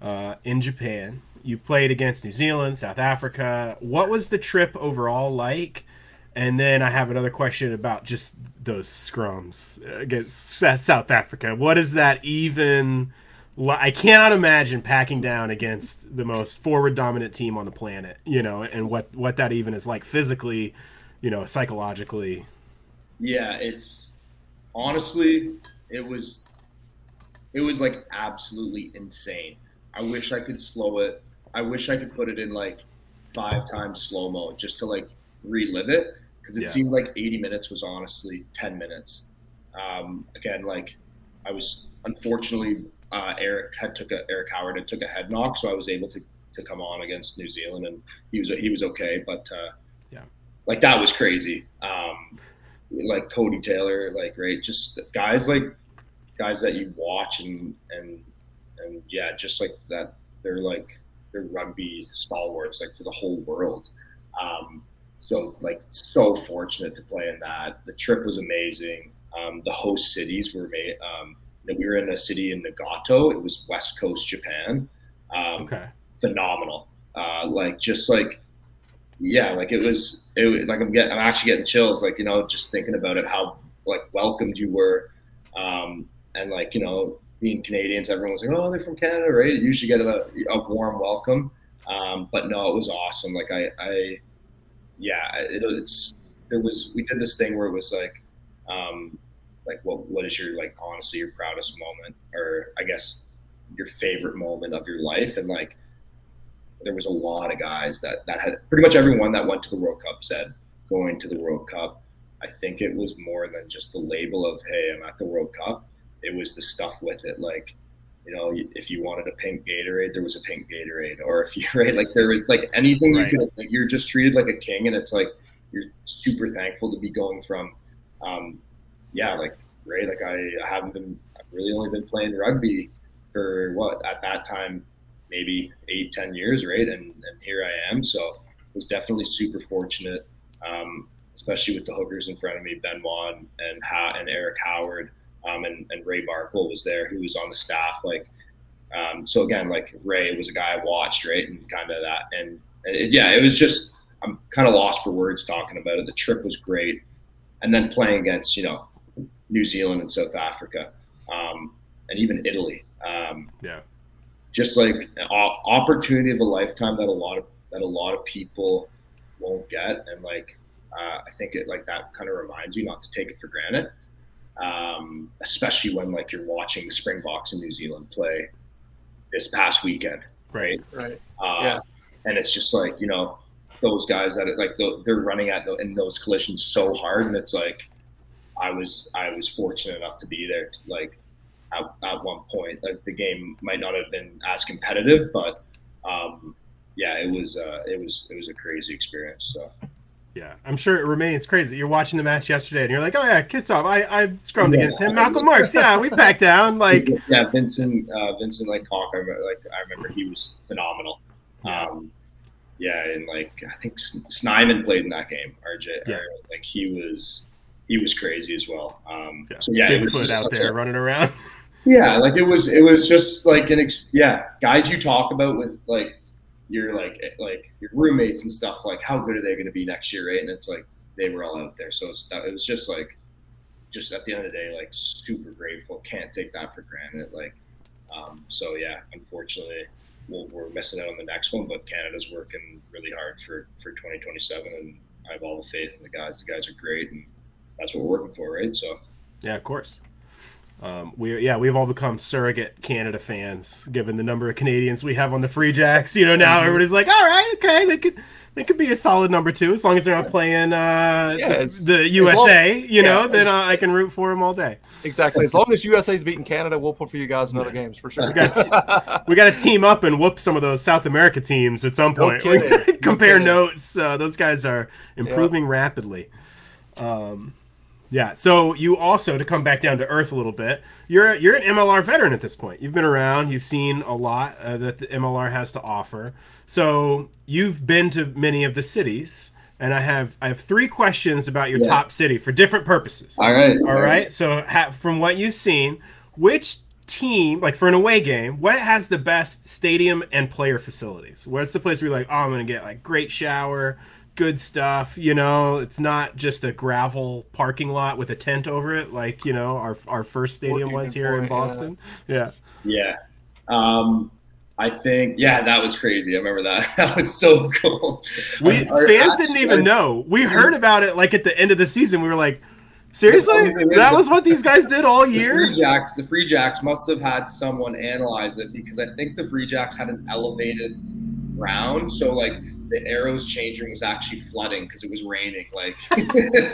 uh, in Japan. You played against New Zealand, South Africa. What was the trip overall like? And then I have another question about just those scrums against South Africa. What is that even? I cannot imagine packing down against the most forward dominant team on the planet, you know, and what what that even is like physically, you know, psychologically. Yeah, it's honestly, it was, it was like absolutely insane. I wish I could slow it. I wish I could put it in like five times slow mo just to like relive it because it Yeah. seemed like 80 minutes was honestly 10 minutes. Um, again, like I was unfortunately uh, Eric had took a Eric Howard had took a head knock, so I was able to to come on against New Zealand and he was he was okay, but uh, Yeah. like that was crazy. Um, like Codie Taylor, like right, just guys like guys that you watch and and and yeah, just like that. They're like they're rugby stalwarts, like for the whole world. Um, so like so fortunate to play in that. The trip was amazing. Um, the host cities were made. Um, we were in a city in Nagato. It was West Coast Japan. Um, Okay. phenomenal. Uh, like just like yeah, like it was it like I'm getting I'm actually getting chills like you know just thinking about it how like welcomed you were um, and like you know being Canadians everyone was like oh they're from Canada right? You usually get a, a warm welcome um, but no it was awesome like I I yeah it, it's it was we did this thing where it was like um, like what what is your like honestly your proudest moment or I guess your favorite moment of your life and like there was a lot of guys that that had pretty much everyone that went to the World Cup said going to the World Cup. I think it was more than just the label of hey, I'm at the World Cup. It was the stuff with it, like you know, if you wanted a pink Gatorade, there was a pink Gatorade, or if you right, like there was like anything Right. you could, like, you're just treated like a king, and it's like you're super thankful to be going from, um, yeah, like right, like I, I haven't been, I've really only been playing rugby for what at that time maybe eight, ten years, right? And and here I am. So I was definitely super fortunate, um, especially with the hookers in front of me, Benoit and and, ha- and Eric Howard, um, and and Ray Barkwill was there, who was on the staff. Like, um, so again, like Ray was a guy I watched, right, and kind of that, and, and it, yeah, it was just I'm kind of lost for words talking about it. The trip was great, and then playing against you know New Zealand and South Africa, um, and even Italy. Um, Yeah. Just like an opportunity of a lifetime that a lot of that a lot of people won't get and like uh, i think it like that kind of reminds you not to take it for granted um, especially when like you're watching springboks in new zealand play this past weekend Right. Right. uh, Yeah. and it's just like you know those guys that are, like they're running at the, in those collisions so hard and it's like i was i was fortunate enough to be there to, like at, at one point like the game might not have been as competitive but um yeah it was uh it was it was a crazy experience so Yeah, I'm sure it remains crazy. You're watching the match yesterday, and you're like, "Oh yeah, kiss off." I I scrummed yeah. against him. Malcolm Marx. Yeah, we backed down. Like yeah, Vincent uh, Vincent like Koch. I remember, like I remember he was phenomenal. Yeah. Um, yeah, and like I think Snyman played in that game. RG, yeah. Or, like he was he was crazy as well. Um, yeah. So yeah, Bigfoot out there running around. Yeah, like it was it was just like an ex- yeah guys you talk about with like your like eh, like your roommates and stuff like how good are they going to be next year right? And it's like they were all out there. So it was just like just at the end of the day like super grateful. Can't take that for granted like um, so yeah unfortunately we we are missing out on the next one but Canada's working really hard for for 2027 and I have all the faith in the guys. The guys are great and that's what we're working for right? So yeah of course um, we yeah we've all become surrogate Canada fans given the number of Canadians we have on the Free Jacks. You know now mm-hmm. everybody's like, all right, okay, they could they could be a solid number two as long as they're not playing uh, yeah, the, USA. Long, you know, then uh, I can root for them all day. Exactly. As long as USA's beating Canada, we'll put for you guys in other games for sure. We got, we got to team up and whoop some of those South America teams at some point. No compare no notes. Uh, those guys are improving yeah. rapidly. Um, yeah. So you also to come back down to earth a little bit. You're you're an MLR veteran at this point. You've been around. You've seen a lot uh, that the MLR has to offer. So you've been to many of the cities, and I have I have three questions about your yeah. top city for different purposes. All right. All, all right. right. So ha- from what you've seen, which team, like for an away game, what has the best stadium and player facilities? Where's the place where you're like, oh, I'm gonna get like great shower good stuff. You know, it's not just a gravel parking lot with a tent over it, like you know our our first stadium was here in Boston. Yeah. Yeah. Um, I think yeah, that was crazy. I remember that. That was so cool. We our, fans didn't even know. We heard about it like at the end of the season. We were like. Seriously, that was what these guys did all year. The Free Jacks, the Free Jacks must have had someone analyze it because I think the Free Jacks had an elevated ground, so like the arrows changing was actually flooding because it was raining. Like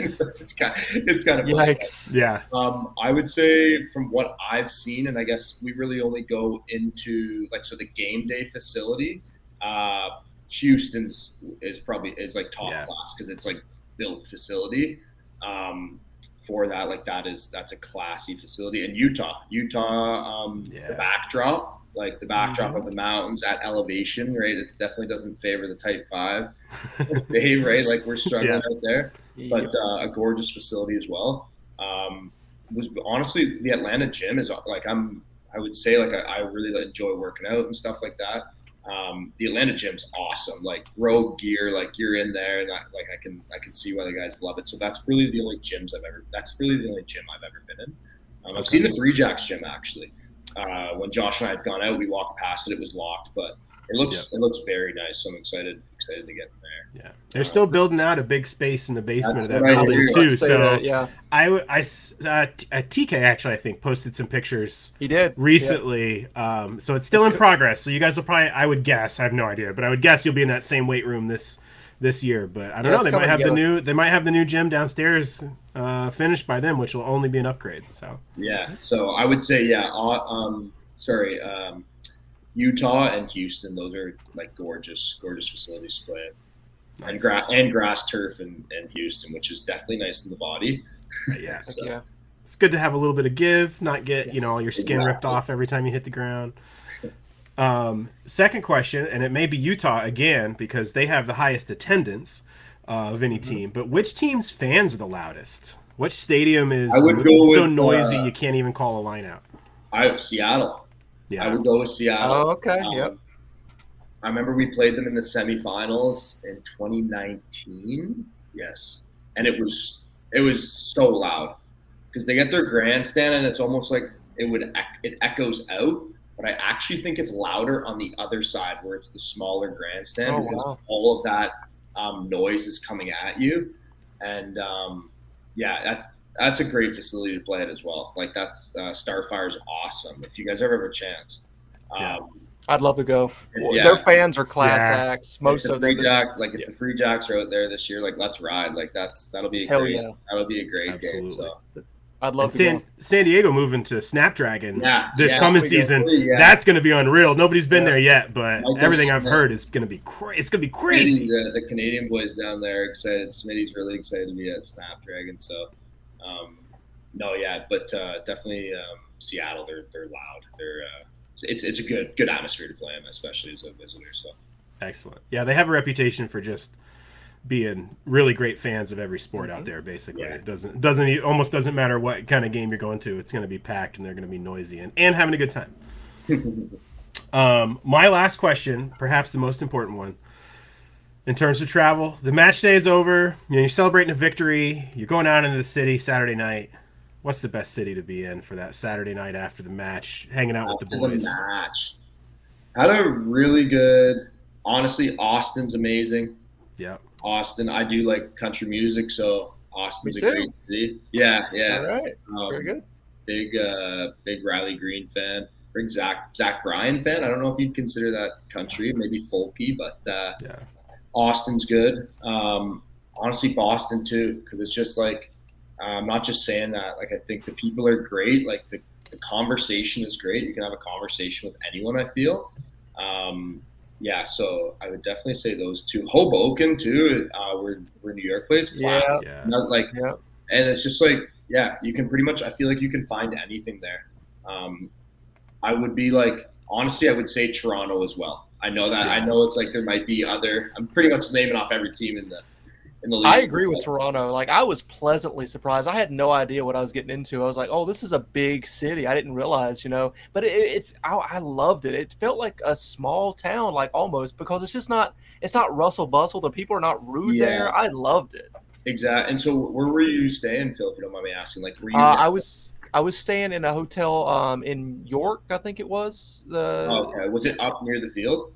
so it's kind, of, it's kind of yikes. Yeah. Um, I would say from what I've seen, and I guess we really only go into like so the game day facility. Uh, Houston's is probably is like top yeah. class because it's like built facility. Um, for that, like that is that's a classy facility. And Utah, Utah, um, yeah. the backdrop like the backdrop mm-hmm. of the mountains at elevation, right? It definitely doesn't favor the Type Five day, right? Like we're struggling yeah. out there, but uh, a gorgeous facility as well. Um, was honestly the Atlanta gym is like I'm. I would say like I, I really enjoy working out and stuff like that. Um, the Atlanta gym's awesome. Like road gear, like you're in there, and I, like I can I can see why the guys love it. So that's really the only gyms I've ever. That's really the only gym I've ever been in. Um, I've seen the Free Jacks gym actually uh, when Josh and I had gone out, we walked past it. It was locked, but it looks yep. it looks very nice. So I'm excited excited to get in there. Yeah, they're uh, still building out a big space in the basement of that building too. So that, yeah, I I uh, TK actually I think posted some pictures. He did recently. Um, so it's still That's in good. progress. So you guys will probably I would guess I have no idea, but I would guess you'll be in that same weight room this this year. But I don't yeah, know. They might have together. the new they might have the new gym downstairs uh, finished by then, which will only be an upgrade. So yeah. So I would say yeah. Uh, um, sorry, um, Utah and Houston. Those are like gorgeous, gorgeous facilities to play. Nice. And, gra- and grass turf in, in Houston, which is definitely nice in the body. Yeah, so. yeah. It's good to have a little bit of give, not get yes, you know all your skin exactly. ripped off every time you hit the ground. Um, second question, and it may be Utah again because they have the highest attendance uh, of any mm-hmm. team. But which team's fans are the loudest? Which stadium is so with, noisy uh, you can't even call a line out? I Seattle. Yeah, I would go with Seattle. Oh, okay. Um, yep. I remember we played them in the semifinals in 2019. Yes, and it was it was so loud because they get their grandstand and it's almost like it would it echoes out but I actually think it's louder on the other side where it's the smaller grandstand oh, because wow. all of that um, noise is coming at you. And um, yeah, that's that's a great facility to play at as well. Like that's uh, Starfire's awesome. If you guys ever have a chance, um, I'd love to go. Yeah. Their fans are class yeah. acts. Most of them. Jack, like if yeah. the free jacks are out there this year, like let's ride. Like that's that'll be a Hell great. Yeah. That'll be a great Absolutely. game. So I'd love And to San, go. San Diego moving to Snapdragon Yeah, this yeah, coming so we go- season. yeah. That's going to be unreal. Nobody's been Yeah. there yet, but Michael everything I've heard is going to be cra- it's going to be crazy. The, the Canadian boys down there excited. Smitty's really excited to be at Snapdragon. So, um, no, yeah, but uh, definitely um, Seattle. They're they're loud. They're uh, it's it's a good good atmosphere to play in, especially as a visitor. So. Excellent. Yeah, they have a reputation for just being really great fans of every sport out there. Basically, Yeah. it doesn't doesn't it almost doesn't matter what kind of game you're going to. It's going to be packed and they're going to be noisy and, and having a good time. um, my last question, perhaps the most important one, in terms of travel, the match day is over. You know, you're celebrating a victory. You're going out into the city Saturday night. What's the best city to be in for that Saturday night after the match, hanging out with the After boys? match. Had a really good. Honestly, Austin's amazing. Yeah. Austin, I do like country music, so Austin's a great city. Yeah, yeah. All right. Um, Very good. Big, uh, big Riley Green fan. Big Zach Zach Bryan fan. I don't know if you'd consider that country, maybe folky, but uh, Yeah. Austin's good. Um, honestly, Boston too, because it's just like I'm not just saying that. Like I think the people are great. Like the, the conversation is great. You can have a conversation with anyone. I feel. Um, yeah, so I would definitely say those two. Hoboken too. Uh, we're New York plays. Yeah. Yeah. Not like Yeah. and it's just like yeah you can pretty much i feel like you can find anything there um, i would be like honestly i would say toronto as well i know that i know it's like there might be other i'm pretty much naming off every team in the in the league I agree with Toronto. Like I was pleasantly surprised. I had no idea what I was getting into. I was like, "Oh, this is a big city." I didn't realize, you know. But it, it I, I loved it. It felt like a small town, like almost because it's just not. It's not rustle bustle. The people are not rude Yeah. there. I loved it. exactly and so where were you staying phil if you don't mind me asking like were you Uh, I was I was staying in a hotel um, in York, I think it was. The okay was it up near the field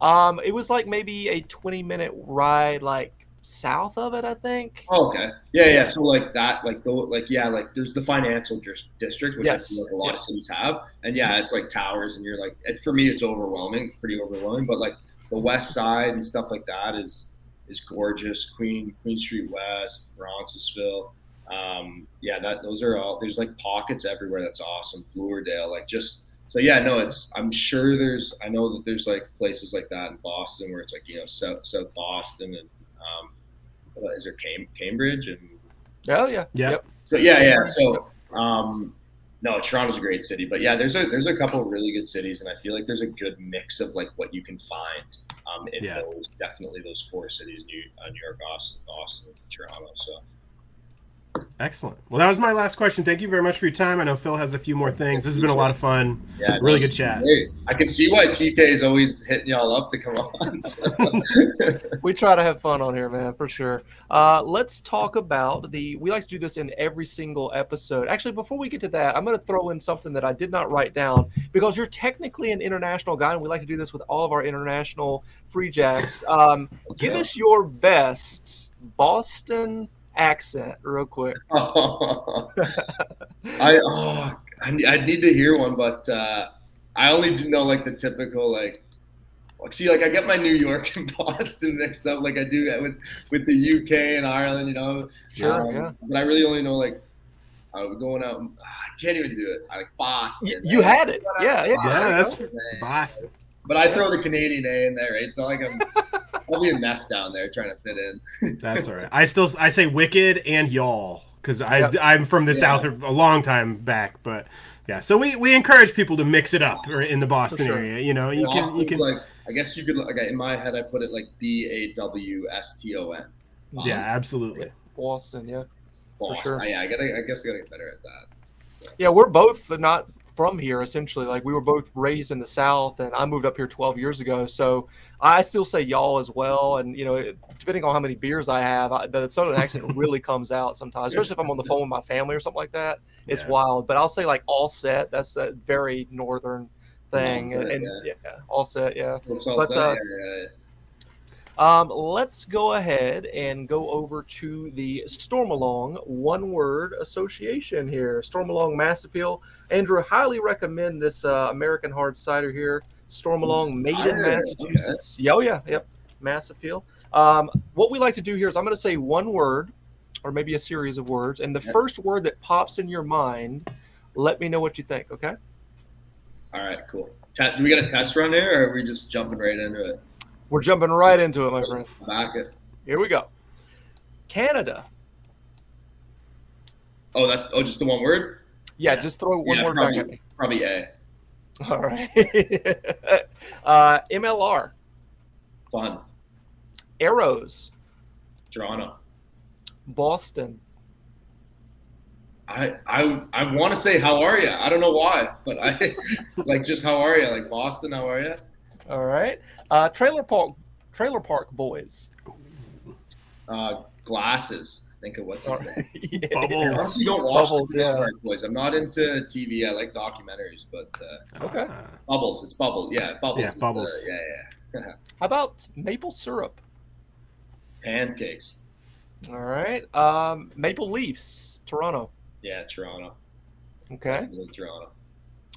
um, it was like maybe a twenty minute ride, like south of it, I think. oh, okay. Yeah yeah so like that like the like yeah like there's the financial dis- district which Yes. i feel like a lot of cities have and yeah it's like towers and you're like it, for me it's overwhelming pretty overwhelming but like the west side and stuff like that is is gorgeous. Queen queen street west bronxville um yeah that those are all there's like pockets everywhere that's awesome. Bluerdale like just so yeah no it's i'm sure there's i know that there's like places like that in boston where it's like you know south south boston and um what is there Cam- cambridge and Oh yeah. Yeah. Yep. so yeah, yeah. So um, no, Toronto's a great city, but yeah, there's a there's a couple of really good cities, and I feel like there's a good mix of like what you can find um, in Yeah. those definitely those four cities: New, uh, New York, Austin, Austin, Toronto. So Excellent. Well, that was my last question. Thank you very much for your time. I know Phil has a few more things. This has been a lot of fun. yeah, Really good chat. great. I can see why TK is always hitting y'all up to come on. So. We try to have fun on here, man, for sure. Uh, let's talk about the. We like to do this in every single episode. Actually, before we get to that, I'm going to throw in something that I did not write down because you're technically an international guy, and we like to do this with all of our international free jacks. Um, give go. us your best Boston accent, real quick. I oh, I, I need to hear one, but uh, I only do know like the typical like. like, See, like I get my New York and Boston mixed up, like I do with with the UK and Ireland, you know. Sure, Um, yeah. But I really only know like I'm going out. I can't even do it. I like Boston. You, you had it, yeah, yeah. Yeah, that's Boston. Boston. But I throw the Canadian A in there, right? It's not like I'm. I'll be a mess down there trying to fit in. That's all right. I still I say wicked and y'all because I Yep. I'm from the Yeah. south a long time back, but yeah. So we, we encourage people to mix it up or in the Boston sure. area. You know, you And can you can like. I guess you could like in my head I put it like B A W S T O N. yeah, absolutely. Boston, yeah. Boston. sure. Yeah, I gotta. I guess I gotta get better at that. Yeah, we're both not from here essentially. Like we were both raised in the South, and I moved up here 12 years ago. So I still say y'all as well. And you know, it- depending on how many beers I have, I, the Southern accent really comes out sometimes, especially if I'm on the phone with my family or something like that. It's Yeah. wild. But I'll say like all set. That's a very northern thing. All set, and yeah. yeah. all set. Yeah. All But, set? uh, yeah, Um, let's go ahead and go over to the Stormalong one word association here. Stormalong Mass Appeal. Andrew, highly recommend this uh, American hard cider here. Stormalong, made in Massachusetts. Yeah, oh, yeah, yep. Mass Appeal. Um, what we like to do here is I'm going to say one word. or maybe a series of words. And the first word that pops in your mind, let me know what you think. Okay. All right. Cool. Do we got a test run there, or are we just jumping right into it? We're jumping right into it, my friend. Back it. Here we go. Canada. Oh, that. Oh, just the one word. Yeah, just throw one Yeah, word probably, back at me. Probably A. All right. uh, MLR. Fun. Arrows. Toronto. Boston. I I I want to say how are you? I don't know why, but I like just how are you? Like Boston, how are you? All right. Uh, trailer park. Trailer park boys. Uh, glasses. Think of what's his name. Yeah. I Bubbles. honestly don't watch Bubbles, the Trailer yeah. Park Boys. I'm not into TV. I like documentaries, but uh, Okay. Ah. Bubbles. It's Bubbles. Yeah, Bubbles. Yeah, is the- Bubbles. yeah, yeah. How about maple syrup? Pancakes. All right. Um, maple leafs. Toronto. Yeah, Toronto. Okay. Definitely Toronto.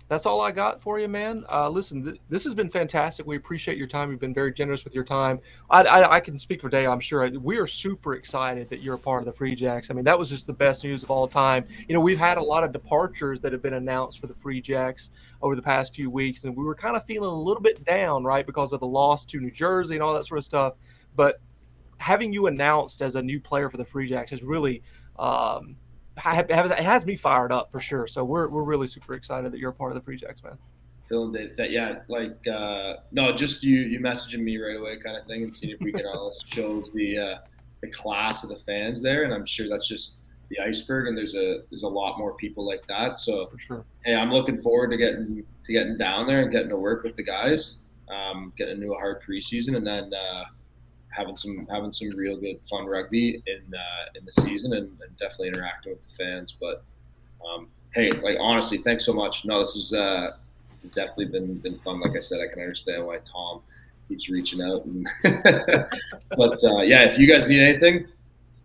That's all I got for you, man. Uh, listen, th- this has been fantastic. We appreciate your time. You've been very generous with your time. I, I, I can speak for day, I'm sure we are super excited that you're a part of the Free Jacks. I mean, that was just the best news of all time. You know, we've had a lot of departures that have been announced for the Free Jacks over the past few weeks, and we were kind of feeling a little bit down, right, because of the loss to New Jersey and all that sort of stuff. But having you announced as a new player for the Free Jacks has really um, ha- ha- it has me fired up for sure. So we're, we're really super excited that you're a part of the Free Jacks, man. Feeling that, that yeah, like uh, no, just you you messaging me right away kind of thing, and seeing if we can all shows the uh, the class of the fans there, and I'm sure that's just the iceberg, and there's a there's a lot more people like that. So For sure. hey, I'm looking forward to getting to getting down there and getting to work with the guys, um, getting into a hard preseason, and then uh, having some having some real good fun rugby in uh, in the season, and, and definitely interacting with the fans. But um, hey, like honestly, thanks so much. No, this is uh, this has definitely been been fun. Like I said, I can understand why Tom keeps reaching out. And but uh, yeah, if you guys need anything,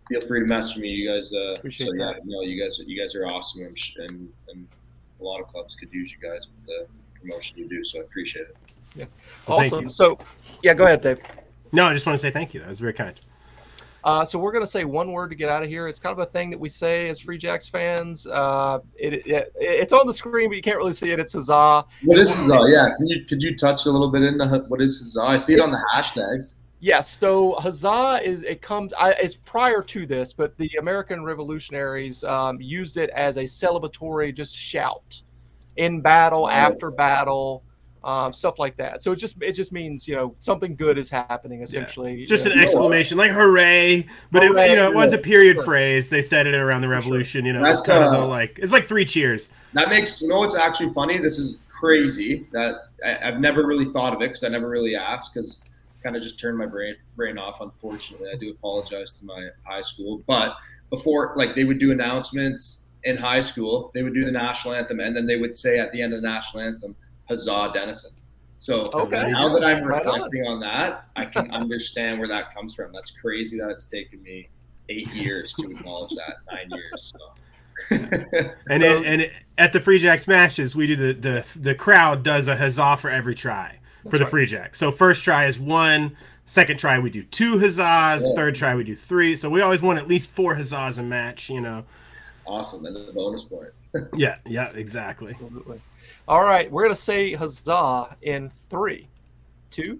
feel free to message me. You guys, uh, Appreciate so, yeah, that. no, you guys, you guys are awesome, I'm sh- and and a lot of clubs could use you guys with the promotion you do. So I appreciate it. Well, awesome. So, yeah, go ahead, Dave. No, I just want to say thank you. That was very kind. Uh, so we're going to say one word to get out of here. It's kind of a thing that we say as Free Jacks fans. Uh, it, it it's on the screen, but you can't really see it. It's huzzah. What is Huzzah? Yeah, can you could you touch a little bit into hu- what is Huzzah? I see it on the hashtags. Yes. So huzzah is it comes. I, it's prior to this, but the American Revolutionaries um, used it as a celebratory just shout in battle, after battle, um, stuff like that. So it just it just means you know something good is happening essentially. Just you an know. exclamation, like "hooray!" But it, you know, it was a period sure. phrase. They said it around the For sure. revolution. You know, That's, it's kind of uh, the, like it's like three cheers. That makes you know what's actually funny. This is crazy that I, I've never really thought of it because I never really asked because kind of just turned my brain brain off. Unfortunately, I do apologize to my high school, but before like they would do announcements in high school, they would do the national anthem, and then they would say at the end of the national anthem, "Huzzah, Denison." So Okay. now that I'm Right on. reflecting on that, I can understand where that comes from. That's crazy that it's taken me eight years to acknowledge that, nine years. So. And So- it, and it, at the Free Jacks matches, we do the the the crowd does a huzzah for every try for the right. Free Jack. So first try is one. Second try we do two huzzahs. Yeah. Third try we do three. So we always want at least four huzzahs a match. You know. awesome, and the bonus point. Yeah. Yeah. Exactly. Absolutely. All right, we're gonna say huzzah in three, two,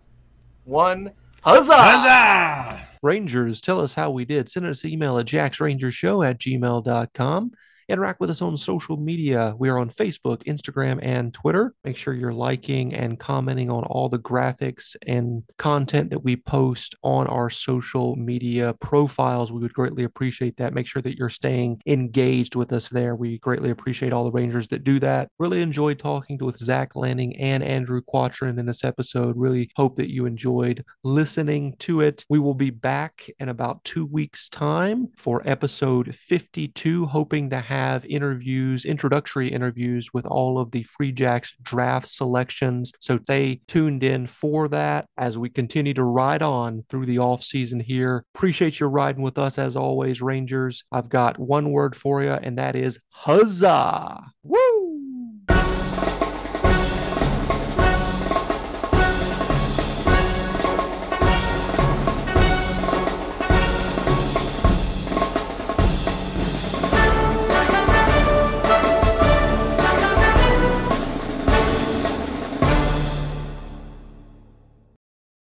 one. Huzzah! Huzzah! Rangers, tell us how we did. Send us an email at jacksrangershow at gmail.com. Interact with us on social media. We are on Facebook, Instagram, and Twitter. Make sure you're liking and commenting on all the graphics and content that we post on our social media profiles. We would greatly appreciate that. Make sure that you're staying engaged with us there. We greatly appreciate all the Rangers that do that. Really enjoyed talking with Zach Lanning and Andrew Quattrin in this episode. Really hope that you enjoyed listening to it. We will be back in about two weeks' time for episode 52, hoping to have interviews, introductory interviews with all of the Free Jacks draft selections. So stay tuned in for that as we continue to ride on through the off season here. Appreciate you riding with us as always, Rangers. I've got one word for you, and that is huzzah. Woo!